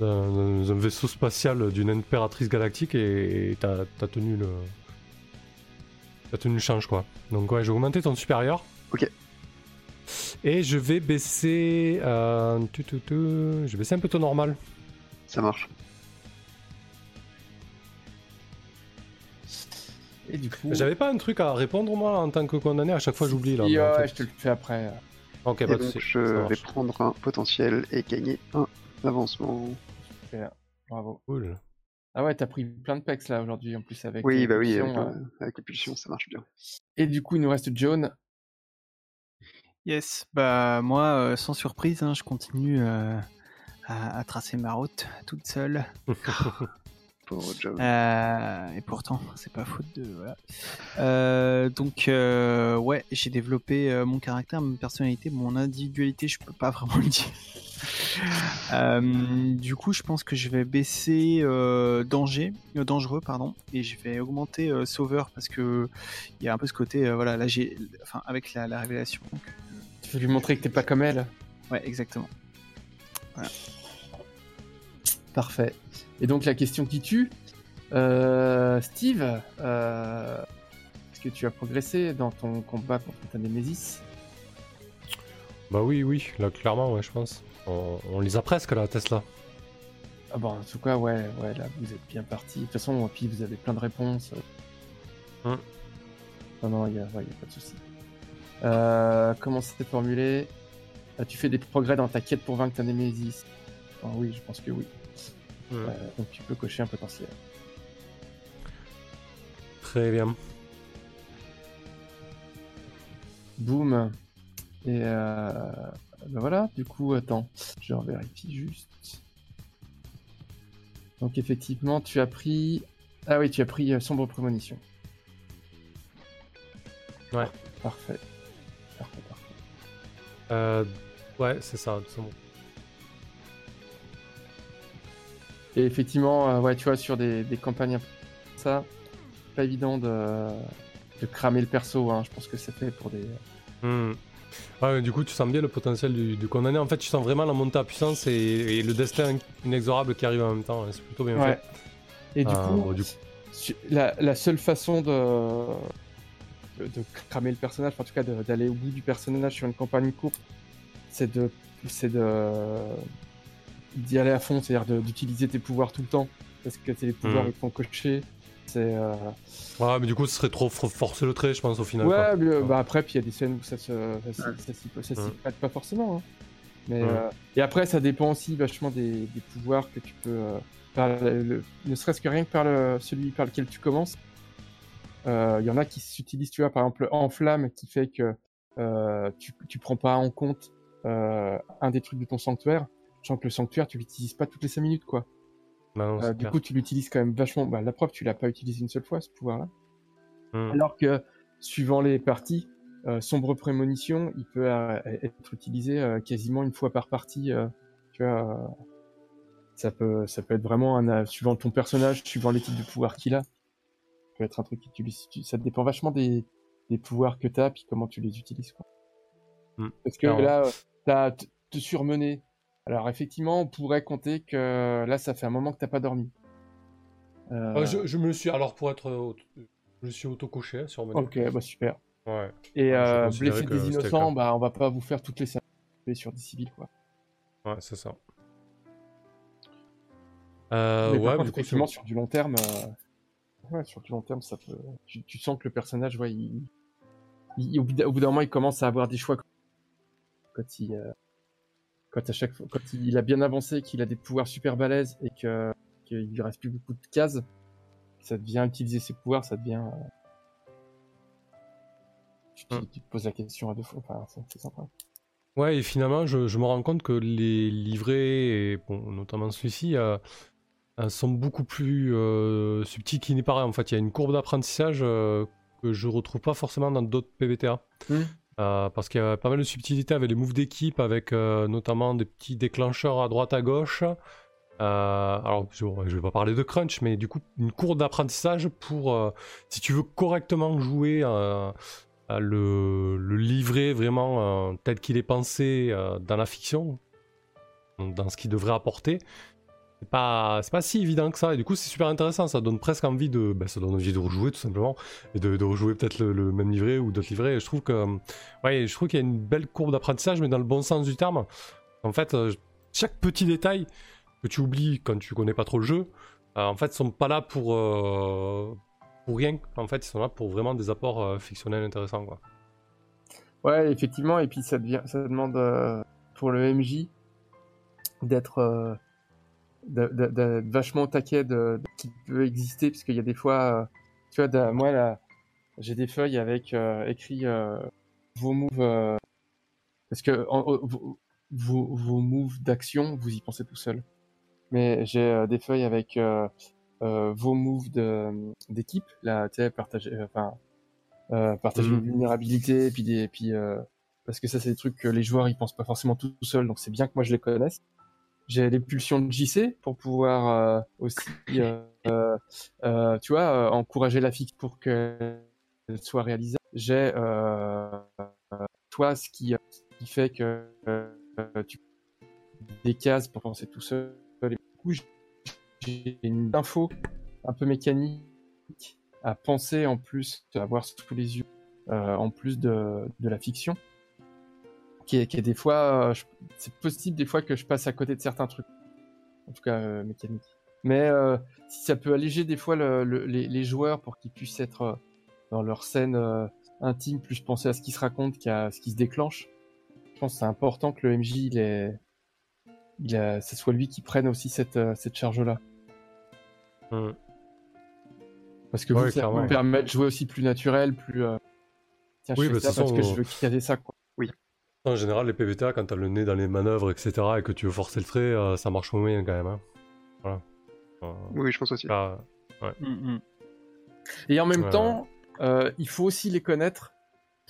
dans, un vaisseau spatial d'une impératrice galactique et t'as as tenu le. T'as tenu le change, quoi. Donc, ouais, j'ai augmenté ton supérieur. Ok. Et je vais baisser. euh, tu, tu, tu, je vais baisser un peu ton normal. Ça marche. Et du coup, J'avais pas un truc à répondre, moi, en tant que condamné. À chaque fois, j'oublie, là. Et, mais en ouais, fait- je te le fais après. Ok, Et donc, je vais prendre un potentiel et gagner un avancement. Super, bravo. Cool. Ah ouais, t'as pris plein de pecs là aujourd'hui en plus avec. Oui, bah oui, avec, euh, avec les pulsions, ça marche bien. Et du coup, il nous reste John. Yes, bah moi, euh, sans surprise, hein, je continue euh, à, à tracer ma route toute seule. Pauvre job. Euh, et pourtant, c'est pas faute de. Voilà. Euh, donc, euh, ouais, j'ai développé euh, mon caractère, ma personnalité, mon individualité, je peux pas vraiment le dire. Euh, du coup, je pense que je vais baisser euh, danger, euh, dangereux, pardon, et je vais augmenter euh, sauveur parce que il y a un peu ce côté, euh, voilà, là j'ai, enfin, avec la, la révélation. Tu veux lui montrer que t'es pas comme elle? Ouais, exactement. Parfait. Et donc la question qui tue, euh, Steve, euh, est-ce que tu as progressé dans ton combat contre ta Némésis? Bah oui, oui, là clairement, ouais, je pense. On, on les a presque là, Tesla. Ah bon, en tout cas, ouais, ouais, là vous êtes bien parti. De toute façon, puis vous avez plein de réponses. Hum. Non, non, il n'y a, ouais, y a pas de souci. Euh, comment c'était formulé? Ah, Tu fais des progrès dans ta quête pour vaincre ta Némésis? Ah Oui, je pense que oui. Donc tu peux cocher un potentiel. Très bien. Boum. Et euh, ben voilà, du coup, attends, je vérifie juste. Donc effectivement, tu as pris... Ah oui, tu as pris euh, sombre prémonition. Ouais. Parfait. Parfait, parfait. Euh, ouais, c'est ça. c'est Et effectivement, euh, ouais, tu vois, sur des, des campagnes un peu comme ça, pas évident de, de cramer le perso, hein. je pense que c'est fait pour des... Hmm. Ouais, mais du coup, tu sens bien le potentiel du, du condamné. En fait, tu sens vraiment la montée à puissance et, et le destin inexorable qui arrive en même temps. hein. C'est plutôt bien Ouais. fait. Et du Ah, coup, bon, du- su- la, la seule façon de, de, de cramer le personnage, en tout cas d'aller au bout du personnage sur une campagne courte, c'est de c'est de d'y aller à fond, c'est-à-dire d'utiliser tes pouvoirs tout le temps, parce que c'est les pouvoirs Mhm. qui te font cocher. C'est euh, Ouais, mais du coup, ce serait trop for- forcer le trait, je pense, au final. ouais, quoi. mais, euh, Ouais. bah après puis il y a des scènes où ça se ça, s'y- ça ça s'y Mhm. prête pas forcément. hein. Mais Mhm. euh, et après ça dépend aussi vachement des, des pouvoirs que tu peux euh, par le- le- ne serait-ce que rien que par le, celui par lequel tu commences. Euh, Il y en a qui s'utilisent, tu vois, par exemple, en flamme, qui fait que tu, tu prends pas en compte un des trucs de ton sanctuaire. Sachant que le sanctuaire, tu l'utilises pas toutes les 5 minutes, quoi. Bah non, Euh, du clair. coup, tu l'utilises quand même vachement. Bah, la preuve, tu l'as pas utilisé une seule fois, ce pouvoir-là. Hmm. Alors que, suivant les parties, euh, sombre prémonition, il peut euh, être utilisé quasiment une fois par partie. tu vois, ça peut, ça peut être vraiment un, suivant ton personnage, suivant les types de pouvoirs qu'il a. Ça peut être un truc qui tu- Ça dépend vachement des, des pouvoirs que t'as, puis comment tu les utilises, quoi. Hmm. Parce que là, euh, t'as t- te surmener. Alors effectivement, on pourrait compter que là, ça fait un moment que t'as pas dormi. Euh, Euh, je, je me suis, alors pour être. euh, Je suis auto-coché hein, sur mon. Ok, bah super. Ouais. Et euh, que des innocents, bah on va pas vous faire toutes les scènes sur des civils quoi. Ouais, c'est ça. Euh, Mais ouais, contre, du effectivement, sur du long terme, euh, ouais, sur du long terme, ça peut. Tu, tu sens que le personnage, ouais, il, il- au bout d'un moment, il commence à avoir des choix quand il, quand à chaque fois, quand il a bien avancé, qu'il a des pouvoirs super balèzes et que qu'il lui reste plus beaucoup de cases, ça devient utiliser ses pouvoirs, ça devient. Tu, tu- Hmm. tu te poses la question à deux fois, enfin, c'est sympa. Ouais, et finalement, je, je me rends compte que les livrets, et bon, notamment celui-ci, euh, euh, sont beaucoup plus euh, subtils qu'il n'y paraît. En fait, il y a une courbe d'apprentissage euh, que je retrouve pas forcément dans d'autres PBTA. Euh, parce qu'il y a pas mal de subtilités avec les moves d'équipe, avec euh, notamment des petits déclencheurs à droite à gauche. Euh, alors, je, je vais pas parler de crunch, mais du coup, une courbe d'apprentissage pour, si tu veux correctement jouer le, le livret vraiment tel qu'il est pensé dans la fiction, dans ce qu'il devrait apporter, c'est pas, pas si évident que ça. Et du coup, c'est super intéressant. Ça donne presque envie de, ben, ça donne envie de rejouer tout simplement et de, rejouer peut-être le, même livret ou d'autres livrets. Et je trouve que, euh, ouais, je trouve qu'il y a une belle courbe d'apprentissage, mais dans le bon sens du terme. En fait, euh, chaque petit détail que tu oublies quand tu connais pas trop le jeu, euh, en fait, sont pas là pour pour rien. En fait, ils sont là pour vraiment des apports fictionnels intéressants, quoi. Ouais, effectivement, et puis ça, devient, ça demande pour le MJ d'être d'être vachement taquet de, de qui peut exister, parce qu'il y a des fois, euh, tu vois, moi là, j'ai des feuilles avec euh, écrit euh, vos moves, euh, parce que en- vos, vos, vos moves d'action, vous y pensez tout seul. Mais j'ai euh, des feuilles avec vos moves d'équipe, là, tu sais, partager, enfin, euh, partager Mhm. une vulnérabilité, et puis des, et puis euh, parce que ça, c'est des trucs que les joueurs ils pensent pas forcément tout, tout seuls, donc c'est bien que moi je les connaisse. J'ai les pulsions de JC pour pouvoir euh, aussi, euh, euh, tu vois, encourager la fixe pour qu'elle soit réalisable. J'ai toi ce qui, qui fait que tu des cases pour penser tout seul. Et du coup, j'ai une info un peu mécanique à penser en plus, à voir sous les yeux, euh, en plus de, de la fiction, qui est, qui est des fois, euh, je- c'est possible des fois que je passe à côté de certains trucs, en tout cas euh, mécaniques. Mais euh, si ça peut alléger des fois le- le- les, les joueurs pour qu'ils puissent être euh, dans leur scène euh, intime, plus penser à ce qui se raconte qu'à ce qui se déclenche, je pense que c'est important que le MJ, il est, il a, ce soit lui qui prenne aussi cette, euh, cette charge-là. Hmm. Parce que Ouais, vous, ça vous permet de jouer aussi plus naturel, plus. euh, Tiens, je Oui, fais bah, ça parce que je veux caser ça, quoi. En général, les PBTA, quand t'as le nez dans les manœuvres, etc., et que tu veux forcer le trait, euh, ça marche moyen quand même. Hein. Voilà. Euh, Oui, je pense aussi. là, Mm, mm. Et en même Ouais. temps, euh, il faut aussi les connaître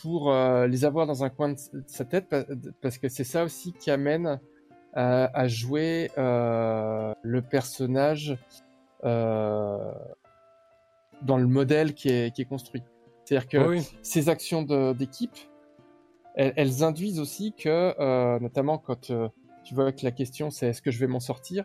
pour euh, les avoir dans un coin de sa tête, pa- parce que c'est ça aussi qui amène à, à jouer euh, le personnage euh, dans le modèle qui est, qui est construit. C'est-à-dire que oui, ces actions d'équipe, elles, elles induisent aussi que, euh, notamment quand euh, tu vois que la question c'est est-ce que je vais m'en sortir,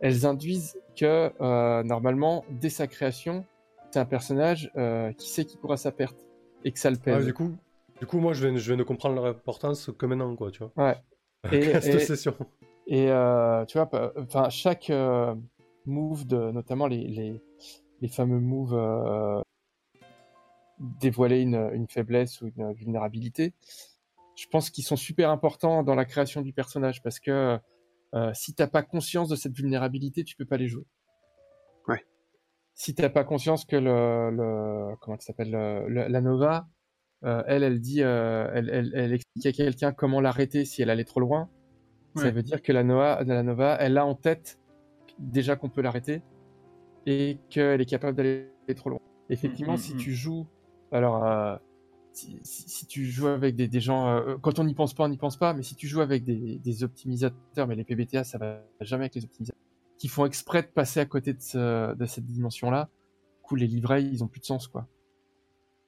elles induisent que euh, normalement, dès sa création, c'est un personnage qui sait qu'il court à sa perte et que ça le Ah, pèse. du coup, du coup, moi, je viens, je viens de comprendre leur importance que maintenant, quoi, tu vois. Ouais. Et- Cette et- session. Et tu vois, enfin chaque move de, notamment les les, les fameux moves dévoiler une, une faiblesse ou une vulnérabilité, je pense qu'ils sont super importants dans la création du personnage parce que euh, si t'as pas conscience de cette vulnérabilité, tu peux pas les jouer. Ouais. Si t'as pas conscience que le, le comment ça s'appelle le- le- la Nova, euh, elle, elle dit, euh, elle, elle, elle explique à quelqu'un comment l'arrêter si elle allait trop loin. Ça veut dire que la Nova, la Nova, elle a en tête déjà qu'on peut l'arrêter et qu'elle est capable d'aller trop loin. Effectivement, Mm, mm, si mm. tu joues, alors euh, si, si- si tu joues avec des, des gens, euh, quand on n'y pense pas, on n'y pense pas, mais si tu joues avec des, des optimisateurs, mais les PBTA, ça va jamais avec les optimisateurs, qui font exprès de passer à côté de, ce- de cette dimension-là, du coup, les livrets, ils ont plus de sens, quoi.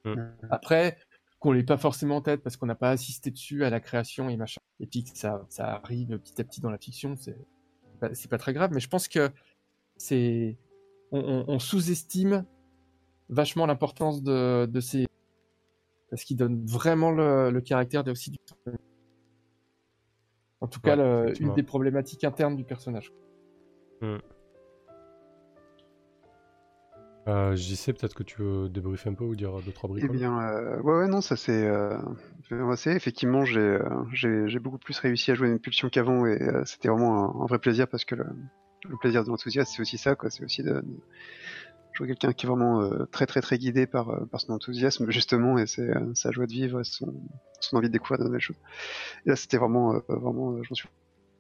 Mm. Après, qu'on l'ait pas forcément en tête parce qu'on n'a pas assisté dessus à la création et machin, et puis que ça, ça arrive petit à petit dans la fiction, c'est pas- pas très grave, mais je pense que c'est on, on- on sous-estime vachement l'importance de, de ces parce qu'ils donnent vraiment le, le caractère de- aussi du en tout cas le- une des problématiques internes du personnage. Euh, JC, peut-être que tu veux débriefer un peu ou dire deux, trois Eh bricoles. bien, euh, ouais, ouais, non, ça c'est euh. Effectivement, j'ai euh, j'ai j'ai beaucoup plus réussi à jouer une pulsion qu'avant et euh, c'était vraiment un, un vrai plaisir parce que le, le plaisir de l'enthousiasme, c'est aussi ça, quoi. C'est aussi de, de jouer quelqu'un qui est vraiment euh, très, très, très guidé par, euh, par son enthousiasme, justement, et c'est euh, sa joie de vivre, et son, son envie de découvrir de nouvelles choses. Et là, c'était vraiment, euh, vraiment, euh, je m'en suis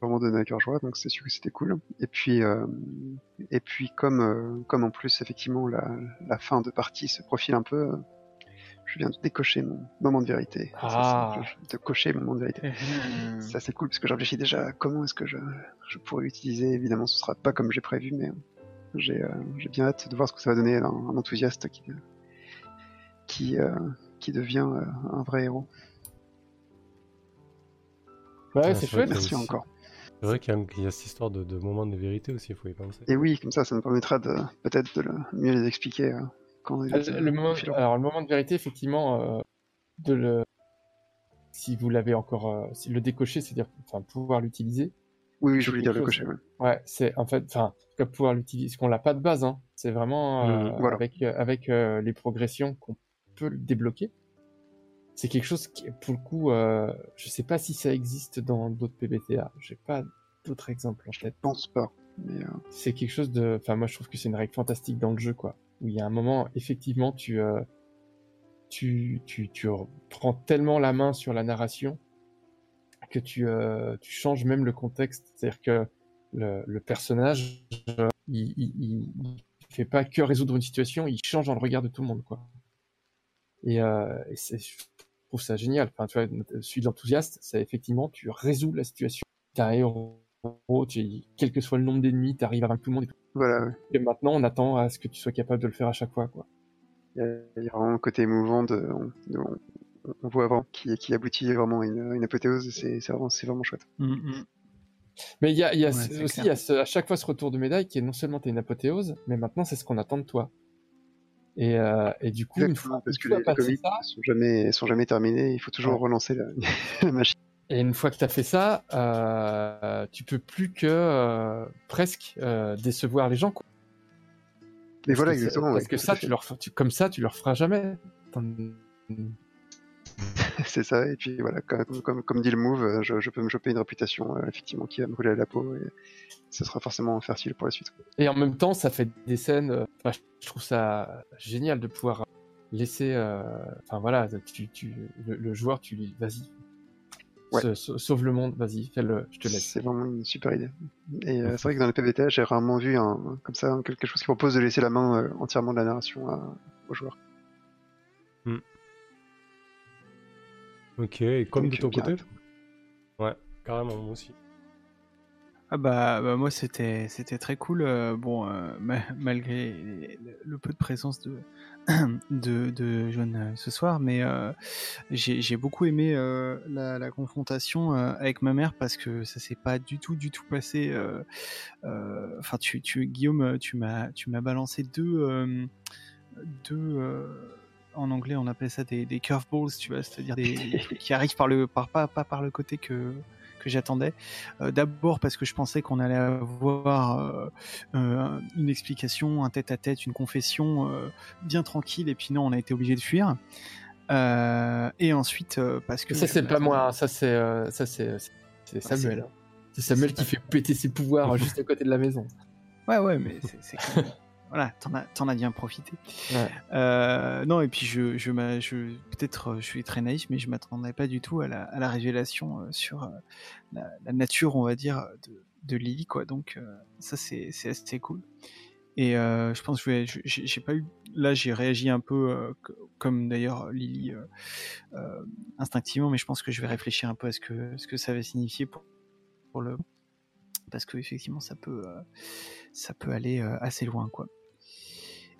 vraiment donné à cœur joie, donc c'est sûr que c'était cool. Et puis, euh, et puis comme, euh, comme en plus, effectivement, la, la fin de partie se profile un peu, je viens de décocher mon moment de vérité. Ça, Ah. je- de cocher mon moment de vérité. Ça c'est cool parce que je réfléchis déjà à comment est-ce que je, je pourrais l'utiliser. Évidemment, ce sera pas comme j'ai prévu, mais j'ai euh, j'ai bien hâte de voir ce que ça va donner à un, un enthousiaste qui qui, euh, qui devient euh, un vrai héros. Ouais, Ouais, c'est c'est chouette. vrai Merci aussi. encore. C'est vrai qu'il y, a- qu'il y a cette histoire de, de moment de vérité aussi, il faut y penser. Et oui, comme ça, ça nous permettra de peut-être de le, mieux les expliquer euh, quand on est Euh, le moment, alors le moment de vérité, effectivement, euh, de le, si vous l'avez encore, euh, si le décocher, c'est-à-dire, pouvoir l'utiliser. Oui, oui, je voulais dire le cocher. ouais. Ouais, c'est en fait, enfin, pouvoir l'utiliser, parce qu'on l'a pas de base, hein. C'est vraiment euh, Mm, voilà. avec euh, avec euh, les progressions qu'on peut le débloquer. C'est quelque chose qui, pour le coup, euh, je sais pas si ça existe dans d'autres PBTA. J'ai pas d'autres exemples en Je tête. pense pas. Mais euh, c'est quelque chose de enfin moi je trouve que c'est une règle fantastique dans le jeu quoi où il y a un moment effectivement tu euh, tu tu tu prends tellement la main sur la narration que tu euh, tu changes même le contexte c'est-à-dire que le, le personnage euh, il, il, fait pas que résoudre une situation, il change dans le regard de tout le monde, quoi. Et, euh, et je trouve ça génial. Enfin, tu vois, celui de l'enthousiaste, c'est effectivement, tu résous la situation. T'as un héros, tu, quel que soit le nombre d'ennemis, t'arrives à vaincre tout le monde. Et, tout. Voilà, ouais. et maintenant, on attend à ce que tu sois capable de le faire à chaque fois, quoi. Il y, a, vraiment un côté émouvant de, on voit vraiment qui, qui aboutit vraiment à une, une apothéose. C'est c'est vraiment, vraiment chouette. Mm, mm. Mais il y a, il y a Ouais, ce- c'est aussi clair. il y a ce- à chaque fois ce retour de médaille qui est non seulement t'es une apothéose, mais maintenant c'est ce qu'on attend de toi. Et, euh, et du coup, une fois, parce que les, comics ça, sont jamais, sont jamais terminés. Il faut toujours Ouais. relancer la, la machine. et une fois que t'as fait ça, euh, tu peux plus que euh, presque euh, décevoir les gens. Quoi. Mais Parce voilà, que ça- exactement. Parce ouais, que ça, tu leur, tu- comme ça, tu leur feras jamais. C'est ça. Et puis voilà, comme, comme, comme dit le move, euh, je, je peux me choper une réputation euh, effectivement qui va me rouler à la peau et ce sera forcément fertile pour la suite. Et en même temps, ça fait des scènes. euh, enfin, je trouve ça génial de pouvoir laisser. euh, Enfin voilà, tu, tu, le, le joueur, tu lui, vas-y, Ouais. Sa- sa- sauve le monde, vas-y, fais-le, je te laisse. C'est vraiment une super idée. Et euh, c'est vrai que dans les PVTA, j'ai rarement vu un, comme ça quelque chose qui propose de laisser la main euh, entièrement de la narration à- aux joueurs. Ok, et comme de Donc, ton bien. côté Ouais, carrément, moi aussi. Ah bah, bah, moi c'était c'était très cool euh, bon euh, ma- malgré les- le, le peu de présence de de, de Joanne euh, ce soir mais euh, j'ai j'ai beaucoup aimé euh, la, la confrontation euh, avec ma mère parce que ça s'est pas du tout du tout passé euh, euh, enfin tu tu Guillaume tu m'as tu m'as balancé deux euh, deux euh, en anglais on appelait ça des, des curveballs tu vois c'est-à-dire des, des trucs qui arrivent par le par pas pas par le côté que que j'attendais euh, D'abord parce que je pensais qu'on allait avoir euh, euh, une explication, un tête-à-tête, une confession euh, bien tranquille, et puis non, on a été obligé de fuir. Et ensuite parce que Ça c'est pas moi, ça c'est ça c'est c'est- Ah, Samuel. c'est- Samuel qui fait péter ses pouvoirs juste à côté de la maison. Ouais, ouais, mais c'est c'est quand même- Voilà, t'en as, t'en as bien profité. Ouais. Euh, non, et puis je, je, je peut-être euh, je suis très naïf, mais je m'attendais pas du tout à la, à la révélation euh, sur euh, la, la nature, on va dire, de, de Lily, quoi. Donc ça, c'est c'est assez cool. Et je pense que j'ai j'ai pas eu. Là, j'ai réagi un peu co- comme d'ailleurs Lily instinctivement, mais je pense que je vais réfléchir un peu à ce que ce que ça va signifier pour, pour le parce que effectivement ça peut euh, ça peut aller euh, assez loin quoi.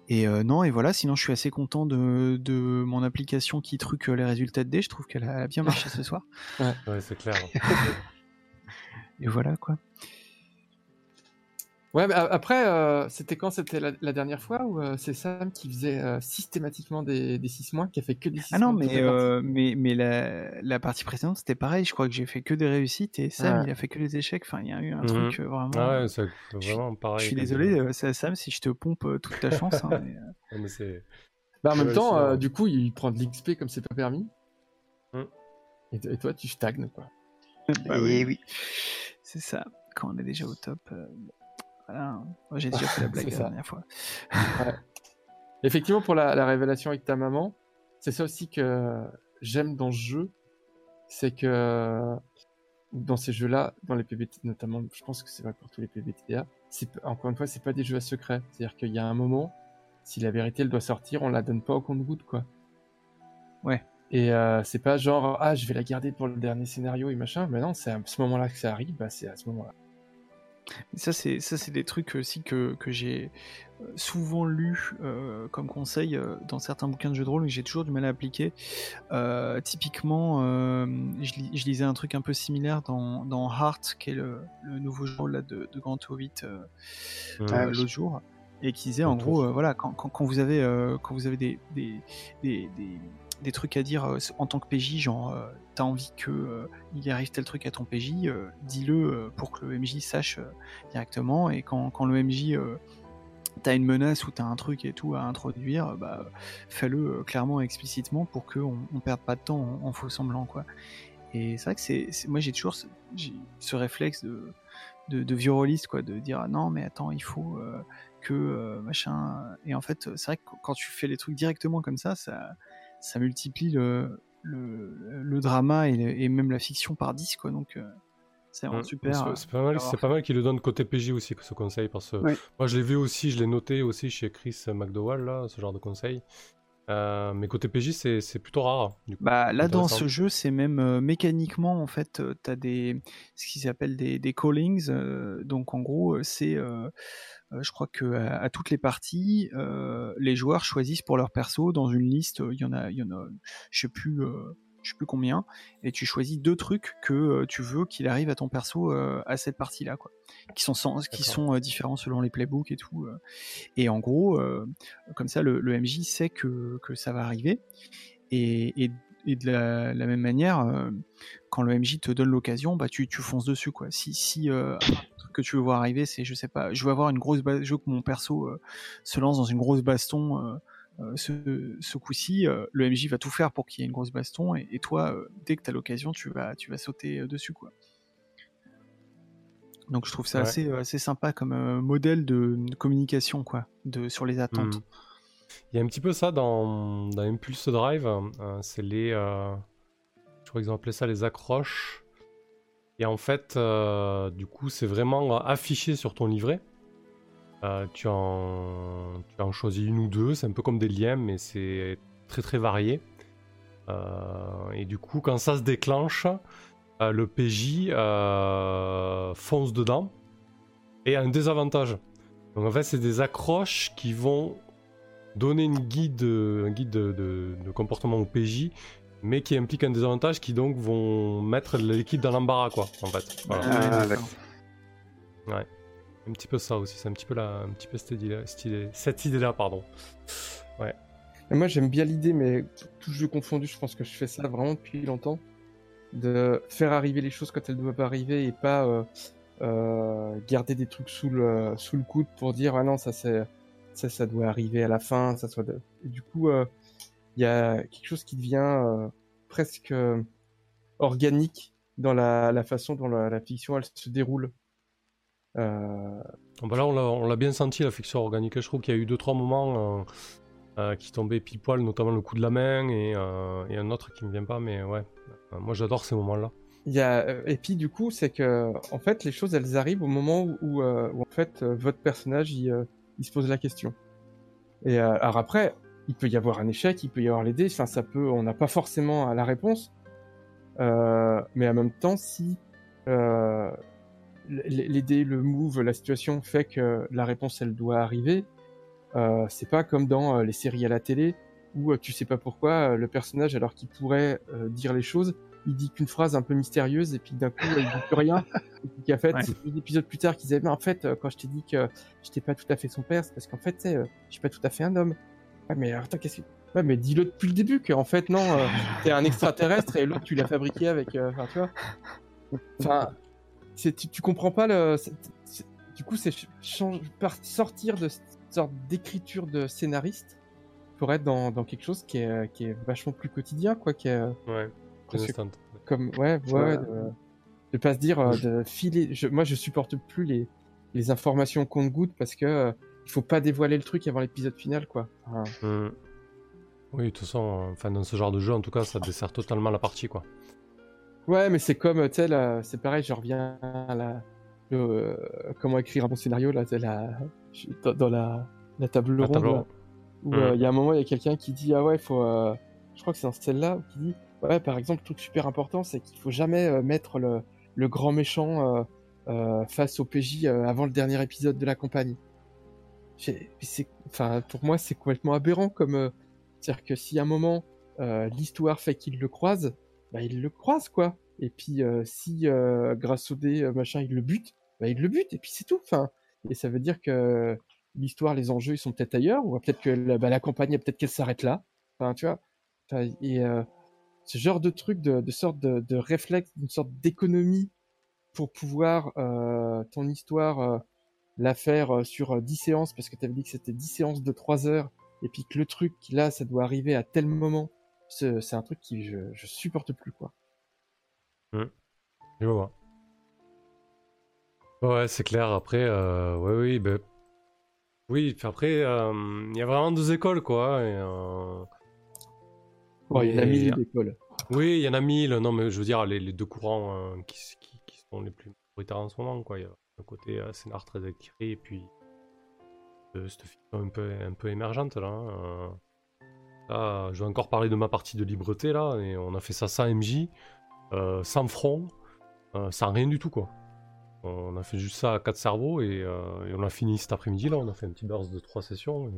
Et euh, non et voilà sinon je suis assez content de, de mon application qui truque euh, les résultats de dés je trouve qu'elle a bien marché ce soir Ouais, c'est clair. et voilà quoi. Ouais, mais après, euh, c'était quand? C'était la, la dernière fois ou euh, c'est Sam qui faisait euh, systématiquement des, des 6 mois, qui a fait que des 6 Ah non mois mais la partie euh, mais mais la, la partie précédente c'était pareil je crois que j'ai fait que des réussites et Sam Ouais. il a fait que des échecs enfin il y a eu un Mhm. truc vraiment. Ah ouais, c'est je suis- vraiment pareil. je suis désolé euh, Sam si je te pompe euh, toute ta chance. hein, mais, euh, Ouais, mais c'est... Bah, en même temps, euh, du coup, il prend de l'XP comme c'est pas permis. Hmm. Et, toi, tu stagnes, quoi. bah et oui. oui. C'est ça. Quand on est déjà au top. euh, voilà. Moi, j'ai déjà fait la blague la dernière fois. Effectivement, pour la, la révélation avec ta maman, c'est ça aussi que j'aime dans ce jeu. C'est que dans ces jeux-là, dans les PBT notamment, je pense que c'est vrai pour tous les PBTA, c'est, encore une fois, c'est pas des jeux à secret. C'est-à-dire qu'il y a un moment, si la vérité elle doit sortir, on la donne pas au compte-goutte, quoi. Ouais. Et euh, c'est pas genre, ah, je vais la garder pour le dernier scénario et machin. Mais non, c'est à ce moment-là que ça arrive, bah, c'est à ce moment-là. Ça, c'est ça, c'est des trucs aussi que, que j'ai euh, souvent lu euh, comme conseil euh, dans certains bouquins de jeux de rôle, mais j'ai toujours du mal à appliquer. Euh, typiquement, je, lis- je lisais un truc un peu similaire dans, dans Heart, qui est le, le nouveau jeu de rôle là, de, de Grand Tour 8 euh, Ouais. Ah euh, oui. l'autre jour et qui disait en gros voilà quand, quand, quand vous avez quand vous avez des des, des, des, des trucs à dire en tant que PJ genre t'as envie que euh, il arrive tel truc à ton PJ euh, dis-le euh, pour que le MJ sache directement. Et quand, quand le MJ t'as une menace ou t'as un truc et tout à introduire bah fais-le clairement et explicitement pour que on, perde pas de temps en, faux semblant quoi. Et c'est vrai que c'est moi j'ai toujours ce, réflexe de de, vieux rôliste, quoi, de dire ah non mais attends il faut que machin. Et en fait c'est vrai que quand tu fais les trucs directement comme ça ça ça multiplie le le, le drama et, même la fiction par 10 quoi donc euh, C'est Mm. vraiment super. C'est- euh, pas mal, d'avoir c'est pas mal qu'il le donne côté PJ aussi, ce conseil. Parce que Oui. moi, je l'ai vu aussi, je l'ai noté aussi chez Chris McDowell, là, ce genre de conseil. Euh, mais côté PJ, c'est plutôt rare. Du coup. Bah, là, dans ce jeu, c'est même euh, mécaniquement, en fait, tu as des, ce qui s'appelle des, des callings. euh, donc, en gros, euh, c'est, euh, euh, je crois que à, à toutes les parties, euh, les joueurs choisissent pour leur perso dans une liste. euh, Il y en a, il y en a, je sais plus, euh, je sais plus combien, et tu choisis deux trucs que euh, tu veux qu'il arrive à ton perso euh, à cette partie-là, quoi, qui sont sans, qui sont euh, différents selon les playbooks et tout. euh. Et en gros, euh, comme ça, le, le MJ sait que, que ça va arriver. Et, et, et de la, la même manière, euh, quand le MJ te donne l'occasion, bah tu, tu fonces dessus quoi. Si, si euh, un truc que tu veux voir arriver, c'est je sais pas, je veux avoir une grosse base, je veux que mon perso euh, se lance dans une grosse baston. ce, ce coup-ci, le MJ va tout faire pour qu'il y ait une grosse baston, et, et toi, dès que tu as l'occasion, tu vas, tu vas sauter dessus. quoi. Donc je trouve ça Ouais. assez, assez sympa comme modèle de, de communication quoi, de, sur les attentes. Mm. Il y a un petit peu ça dans, dans Impulse Drive. euh, c'est les. euh, je crois qu'ils ont appelé ça les accroches. Et en fait, euh, du coup, c'est vraiment affiché sur ton livret. Euh, tu, en, tu en choisis une ou deux. C'est un peu comme des liens, mais c'est très très varié. Et du coup, quand ça se déclenche, le PJ fonce dedans et a un désavantage. Donc en fait, c'est des accroches qui vont donner une guide, un guide de, de- de comportement au PJ, mais qui implique un désavantage qui donc vont mettre l'équipe dans l'embarras, quoi, en fait. Voilà. Ah, d'accord. Un petit peu ça aussi, c'est un petit peu, la, un petit peu cette idée-là, cette idée- cette idée-là, pardon. Et moi, j'aime bien l'idée, mais tout jeu confondu, je pense que je fais ça vraiment depuis longtemps. De faire arriver les choses quand elles doivent arriver et pas euh, euh, garder des trucs sous le, sous le coude pour dire, ah non, ça, c'est, ça, ça doit arriver à la fin, ça soit de... Et du coup, euh, il y a quelque chose qui devient euh, presque euh, organique dans la, la façon dont la, la fiction, elle se déroule. Euh, Bon, bah là, on l'a- bien senti, la fiction organique. Je trouve qu'il y a eu deux, trois moments euh, euh, qui tombaient pile poil, notamment le coup de la main et, et un autre qui me vient pas, mais ouais. Moi, j'adore ces moments-là. Il y a, et puis du coup, c'est que en fait, les choses elles arrivent au moment où, où, où, en fait votre personnage il, il se pose la question. Et euh, alors après, il peut y avoir un échec, il peut y avoir les dés. Ça peut, on n'a pas forcément la réponse. Euh, mais en même temps, si euh, le move, la situation fait que la réponse elle doit arriver, euh, c'est pas comme dans les séries à la télé où tu sais pas pourquoi le personnage alors qu'il pourrait dire les choses il dit qu'une phrase un peu mystérieuse et puis d'un coup il dit plus rien. Et puis qu'en fait Ouais. épisodes plus tard qu'ils disaient mais en fait euh, quand je t'ai dit que j'étais pas tout à fait son père c'est parce qu'en fait tu sais, euh, je suis pas tout à fait un homme. Ouais mais attends qu'est-ce que ouais mais dis-le depuis le début qu'en fait non euh, t'es un extraterrestre et l'autre tu l'as fabriqué avec euh, enfin tu vois. Enfin c'est tu, tu comprends pas le c'est- c'est- du coup c'est change- sortir de cette sorte d'écriture de scénariste pour être dans, dans quelque chose qui est, qui est vachement plus quotidien quoi qui est euh, Ouais, Comme ouais ouais, Ouais. de, de pas se dire euh, de filer je, moi je supporte plus les les informations compte goutte parce que euh, il faut pas dévoiler le truc avant l'épisode final quoi Hmm. Oui, de toute façon, euh, enfin, dans ce genre de jeu, en tout cas, ça dessert totalement la partie, quoi. ouais mais c'est comme tu sais c'est pareil je reviens à la le, euh, comment écrire un bon scénario là la dans, dans la la table ronde là, où euh, il Mhm. y a un moment il y a quelqu'un qui dit ah ouais faut je crois que c'est dans celle-là qui dit par exemple le truc super important c'est qu'il faut jamais euh, mettre le, le grand méchant euh, euh, face au PJ avant le dernier épisode de la campagne enfin pour moi c'est complètement aberrant comme c'est-à-dire que si à un moment l'histoire fait qu'il le croise bah il le croise quoi et puis si grâce au dé machin il le bute bah il le bute et puis c'est tout enfin et ça veut dire que l'histoire, les enjeux, ils sont peut-être ailleurs, ou peut-être que la, bah, campagne, peut-être qu'elle s'arrête là. Enfin, tu vois. Ce genre de truc, de, sorte de, réflexe, d'une sorte d'économie pour pouvoir euh, ton histoire euh, la faire euh, sur euh, 10 séances, parce que tu avais dit que c'était 10 séances de 3 heures, et puis que le truc, là, ça doit arriver à tel moment. C'est un truc qui je, supporte plus, quoi. Je vois. Ouais, c'est clair. Après, ouais, oui, ben, oui. après, il y a vraiment deux écoles, quoi. Et, Bon, il y en a mille d'écoles. Oui, il y en a mille. Non, mais je veux dire, les, les deux courants euh, qui, s- qui, qui sont les plus majoritaires en ce moment. Quoi. Il y a un côté euh, scénar très écrit et puis euh, cette fiction un peu, un peu émergente là. hein, euh. Là, je vais encore parler de ma partie de libreté là, et on a fait ça sans MJ, euh, sans front, euh, sans rien du tout quoi. On a fait juste ça à quatre cerveaux et, euh, et on a fini cet après-midi là, on a fait un petit burst de trois sessions et,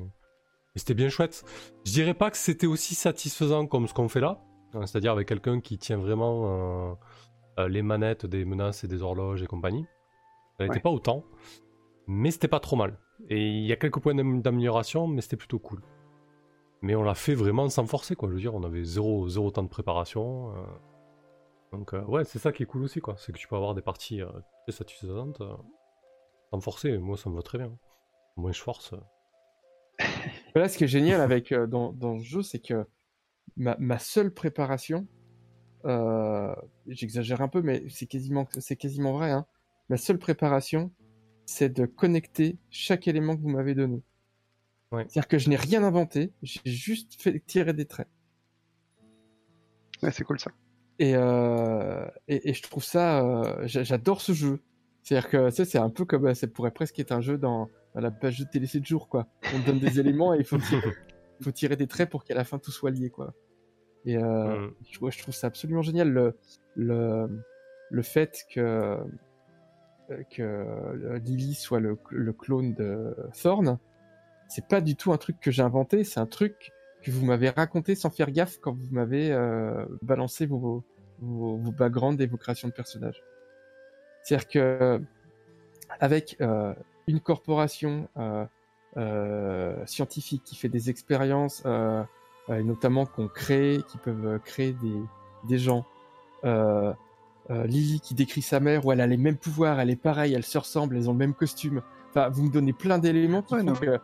et c'était bien chouette. Je dirais pas que c'était aussi satisfaisant comme ce qu'on fait là, hein, c'est-à-dire avec quelqu'un qui tient vraiment euh, euh, les manettes des menaces et des horloges et compagnie. Ça n'était Ouais. pas autant, mais c'était pas trop mal. Et il y a quelques points d'am- d'amélioration, mais c'était plutôt cool. Mais on l'a fait vraiment sans forcer, quoi. Je veux dire, on avait zéro, zéro temps de préparation. euh. Donc, euh, ouais, c'est ça qui est cool aussi, quoi. C'est que tu peux avoir des parties euh, très satisfaisantes sans forcer. Moi, ça me va très bien. Moi, je force. Mais Là, ce qui est génial avec euh, dans, dans ce jeu, c'est que ma, ma seule préparation, euh, j'exagère un peu, mais c'est quasiment c'est quasiment vrai. Hein, ma seule préparation, c'est de connecter chaque élément que vous m'avez donné. Ouais. C'est-à-dire que je n'ai rien inventé, j'ai juste fait tirer des traits. Ouais, c'est cool ça. Et, euh, et, et je trouve ça, euh, j'a- j'adore ce jeu. C'est-à-dire que sais, c'est un peu comme, ça pourrait presque être un jeu dans, dans la page de télé 7 jours, quoi. On te donne des éléments et il faut tirer, faut tirer des traits pour qu'à la fin tout soit lié, quoi. Et euh, Mm. je, ouais, je trouve ça absolument génial le, le, le fait que, euh, que euh, Lily soit le, le clone de Thorn. C'est pas du tout un truc que j'ai inventé, c'est un truc que vous m'avez raconté sans faire gaffe quand vous m'avez euh, balancé vos, vos, vos backgrounds et vos créations de personnages. C'est-à-dire que avec euh, une corporation euh, euh, scientifique qui fait des expériences, euh, notamment qu'on crée, qui peuvent créer des, des gens, Lily qui décrit sa mère où elle a les mêmes pouvoirs, elle est pareille, elles se ressemblent, elles ont le même costume. Enfin, vous me donnez plein d'éléments qui Ouais, font que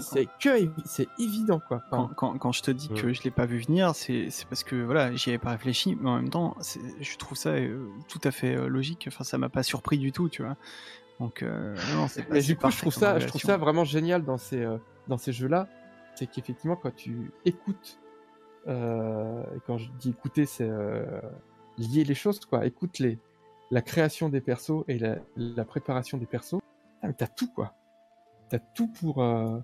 c'est que c'est évident quoi. Quand, quand, quand je te dis Mm. que je l'ai pas vu venir, c'est parce que voilà, j'y avais pas réfléchi, mais en même temps, je trouve ça euh, tout à fait euh, logique. Enfin, ça m'a pas surpris du tout, tu vois. Donc, euh, non, c'est pas. mais c'est du coup, je trouve ça, je trouve ça vraiment génial dans ces euh, dans ces jeux-là, c'est qu'effectivement quand tu écoutes, euh, et quand je dis écouter, c'est euh, lier les choses quoi. Écoute les la création des persos et la, la préparation des persos. Ah, mais T'as tout quoi. T'as tout pour euh,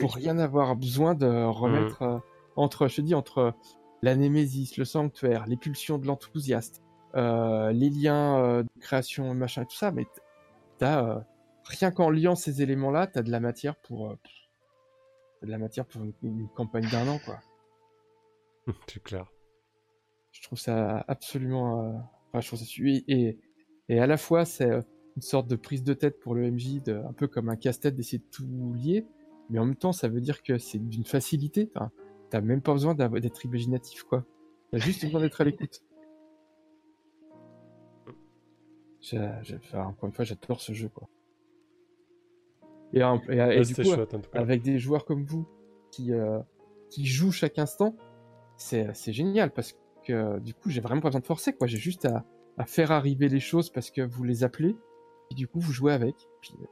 pour rien avoir besoin de remettre euh, entre, je te dis, entre la némésis, le sanctuaire, les pulsions de l'enthousiaste, euh, les liens euh, de création, machin et tout ça, mais t'as euh, rien qu'en liant ces éléments-là, t'as de la matière pour euh, t'as de la matière pour une, une campagne d'un an, quoi. c'est clair. Je trouve ça absolument, euh, enfin, je trouve ça et, et à la fois c'est une sorte de prise de tête pour le MJ, de, un peu comme un casse-tête d'essayer de tout lier, mais en même temps ça veut dire que c'est d'une facilité. T'as même pas besoin d'être imaginatif, quoi. T'as juste besoin d'être à l'écoute. Enfin, encore une fois, j'adore ce jeu, quoi. Et, et- et Ouais, du coup, chouette en tout cas. avec des joueurs comme vous qui, euh, qui jouent chaque instant, c'est c'est génial parce que du coup, j'ai vraiment pas besoin de forcer, quoi. J'ai juste à, à faire arriver les choses parce que vous les appelez, et du coup, vous jouez avec. Puis, euh,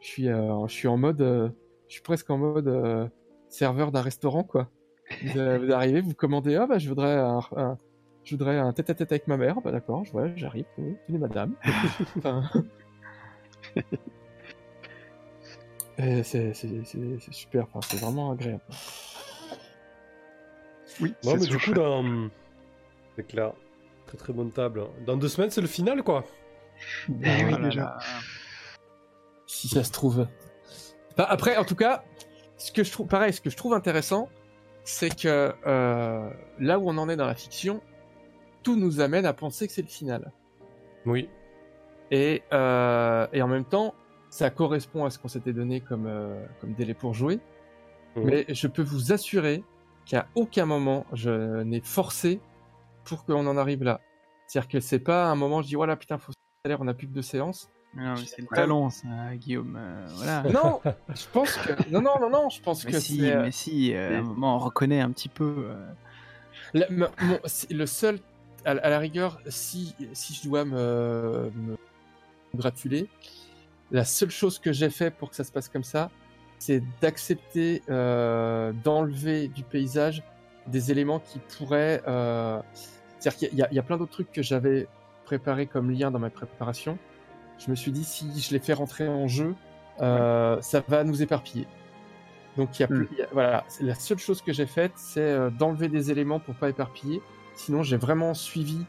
je suis, euh, je suis en mode, euh, je suis presque en mode serveur d'un restaurant, quoi. Vous, vous arrivez, vous commandez, ah bah je voudrais un, un- je voudrais un tête-à-tête avec ma mère, bah d'accord, je vois, j'arrive, oui, tenez madame. Enfin, et c'est c'est- c'est- c'est super, enfin, c'est vraiment agréable. Oui, Non, c'est mais du coup, dans... c'est clair. Très très bonne table. Dans deux semaines, c'est le final, quoi. Eh oui, déjà. là. si ça se trouve. Après, en tout cas, ce que je trouve, pareil, ce que je trouve intéressant, c'est que euh, là où on en est dans la fiction, tout nous amène à penser que c'est le final. Oui. Et, euh, et en même temps, ça correspond à ce qu'on s'était donné comme, euh, comme délai pour jouer. Mhm. Mais je peux vous assurer qu'à aucun moment je n'ai forcé pour qu'on en arrive là. C'est-à-dire que c'est pas un moment, je dis voilà, putain, faut se l'air, on a plus que deux séances. Non, mais c'est le Ouais. talent, ça, Guillaume. euh, voilà. Non, je pense que non, non, non, non, je pense Mais que si, c'est euh, mais si, euh, à un moment, on reconnaît un petit peu. euh, mon- c'est le seul, à, à la rigueur, si, si je dois me, me gratuler, la seule chose que j'ai fait pour que ça se passe comme ça, c'est d'accepter euh, d'enlever du paysage des éléments qui pourraient. Euh... C'est-à-dire qu'il y, a- il y a plein d'autres trucs que j'avais préparé comme lien dans ma préparation, je me suis dit si je les fais rentrer en jeu, euh, ça va nous éparpiller. Donc il y a plus, voilà, la seule chose que j'ai faite, c'est euh, d'enlever des éléments pour pas éparpiller. Sinon, j'ai vraiment suivi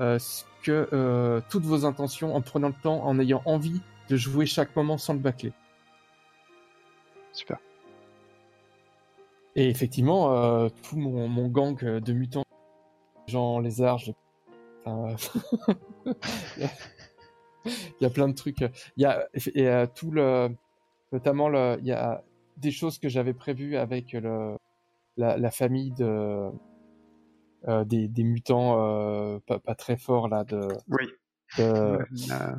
euh, ce que euh, toutes vos intentions en prenant le temps, en ayant envie de jouer chaque moment sans le bâcler. Super. Et effectivement, euh, tout mon, mon gang de mutants, gens lézards, je- enfin, euh, il y a plein de trucs. Il y a et, euh, tout le, notamment le, il y a des choses que j'avais prévues avec le, la, la famille de des, des mutants euh, pas, pas très forts là de, Oui.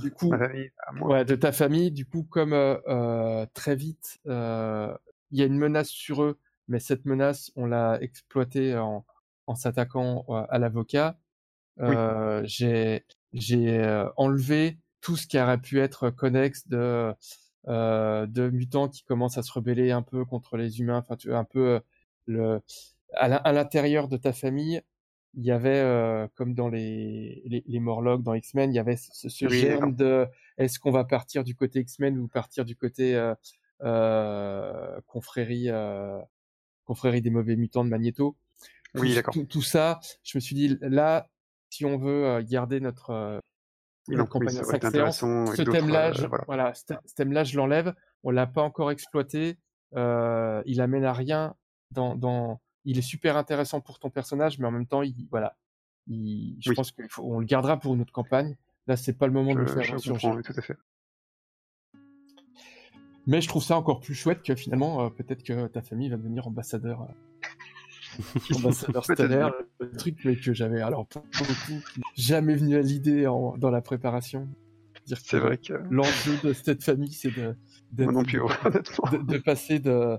du coup famille, à moi. ouais, de ta famille. Du coup, comme euh, euh, très vite, euh, il y a une menace sur eux, mais cette menace, on l'a exploitée en, en s'attaquant euh, à l'avocat. Oui. Euh, J'ai j'ai euh, enlevé tout ce qui aurait pu être connexe de euh, de mutants qui commencent à se rebeller un peu contre les humains. Enfin, tu vois, un peu euh, le à l'intérieur de ta famille. Il y avait, euh, comme dans les, les, les Morlocks, dans X-Men, il y avait ce, ce Oui, germe de est-ce qu'on va partir du côté X-Men ou partir du côté euh, euh, confrérie, euh, confrérie des mauvais mutants de Magneto. Tout, Oui, d'accord. tout, tout ça, je me suis dit, là, si on veut euh, garder notre, euh, notre donc, oui, ça séances, ce thème-là, je, voilà. voilà, ce thème- ce thème-là, je l'enlève. On l'a pas encore exploité. Euh, il amène à rien. Dans, dans, il est super intéressant pour ton personnage, mais en même temps, il, voilà, il, je Oui. pense qu'on le gardera pour une autre campagne. Là, c'est pas le moment de le faire je surgir. comprends, oui, tout à fait. Mais je trouve ça encore plus chouette que finalement, euh, peut-être que ta famille va devenir ambassadeur, euh, ambassadeur stellaire, le truc mais que j'avais alors pour le coup jamais venu à l'idée dans la préparation. C'est vrai que L'enjeu de cette famille, c'est de passer de,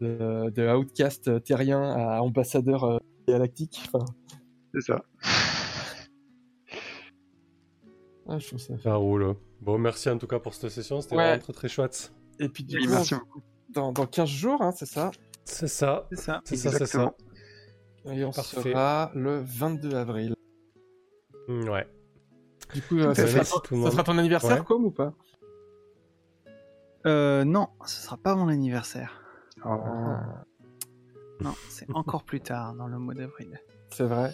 de, de outcast terrien à ambassadeur euh, galactique. Enfin, C'est ça. ah, je trouve ça. Ça roule. Bon, merci en tout cas pour cette session, c'était Ouais. vraiment très très chouette. Et puis du Oui, coup, merci on- beaucoup. dans, dans 15 jours, hein, c'est ça? C'est ça, C'est ça. c'est ça, c'est ça. Et on Parfait. sera le 22 avril. Mm, Ouais. Du coup, euh, ça, à sera, fait. ton- Tout le ça monde. sera ton anniversaire, Ouais. comme ou pas? Euh, non, ce sera pas mon anniversaire. Oh. Non, c'est encore plus tard, dans le mois d'avril. C'est vrai.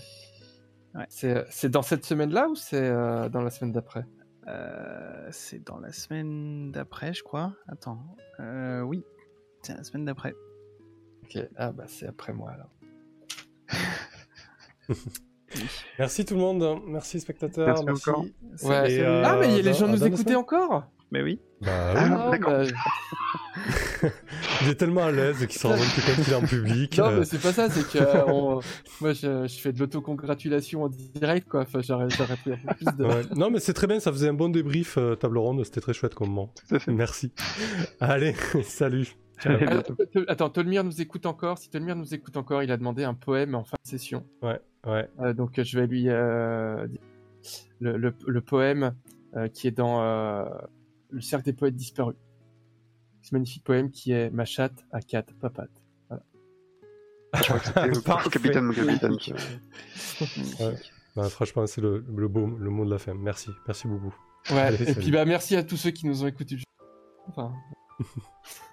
Ouais. C'est c'est dans cette semaine-là ou c'est euh, dans la semaine d'après? Euh, c'est dans la semaine d'après, je crois. Attends. Euh, oui, c'est la semaine d'après. Ok, ah bah c'est après moi alors. Merci tout le monde, merci spectateurs, Merci merci. Ouais. Et, euh, ah mais les gens nous écoutaient encore Mais oui. Bah Ah, oui. Ah, d'accord. bah, Il est tellement à l'aise qu'il s'en rend compte que quand il est en public. Non euh, mais c'est pas ça, c'est que euh, on- moi je, je fais de l'autocongratulation en direct quoi. Enfin j'aurais j'aurais pris un peu plus de. ouais. Non mais c'est très bien, ça faisait un bon débrief euh, table ronde, c'était très chouette comme moment. Tout à fait. Merci. Allez, salut. Allez, Attends, Tolmir nous écoute encore. Si Tolmir nous écoute encore, il a demandé un poème en fin de session. Ouais, ouais. Euh, donc euh, je vais lui euh, dire le, le, le poème euh, qui est dans euh, le cercle des poètes disparus. Ce magnifique poème qui est Ma chatte à quatre papates. Je crois que c'était capitaine, mon capitaine. qui- Ouais. Bah, franchement, c'est le, le beau le mot de la fin. Merci, merci beaucoup. Ouais. Allez, et salut. puis bah merci à tous ceux qui nous ont écoutés. Enfin,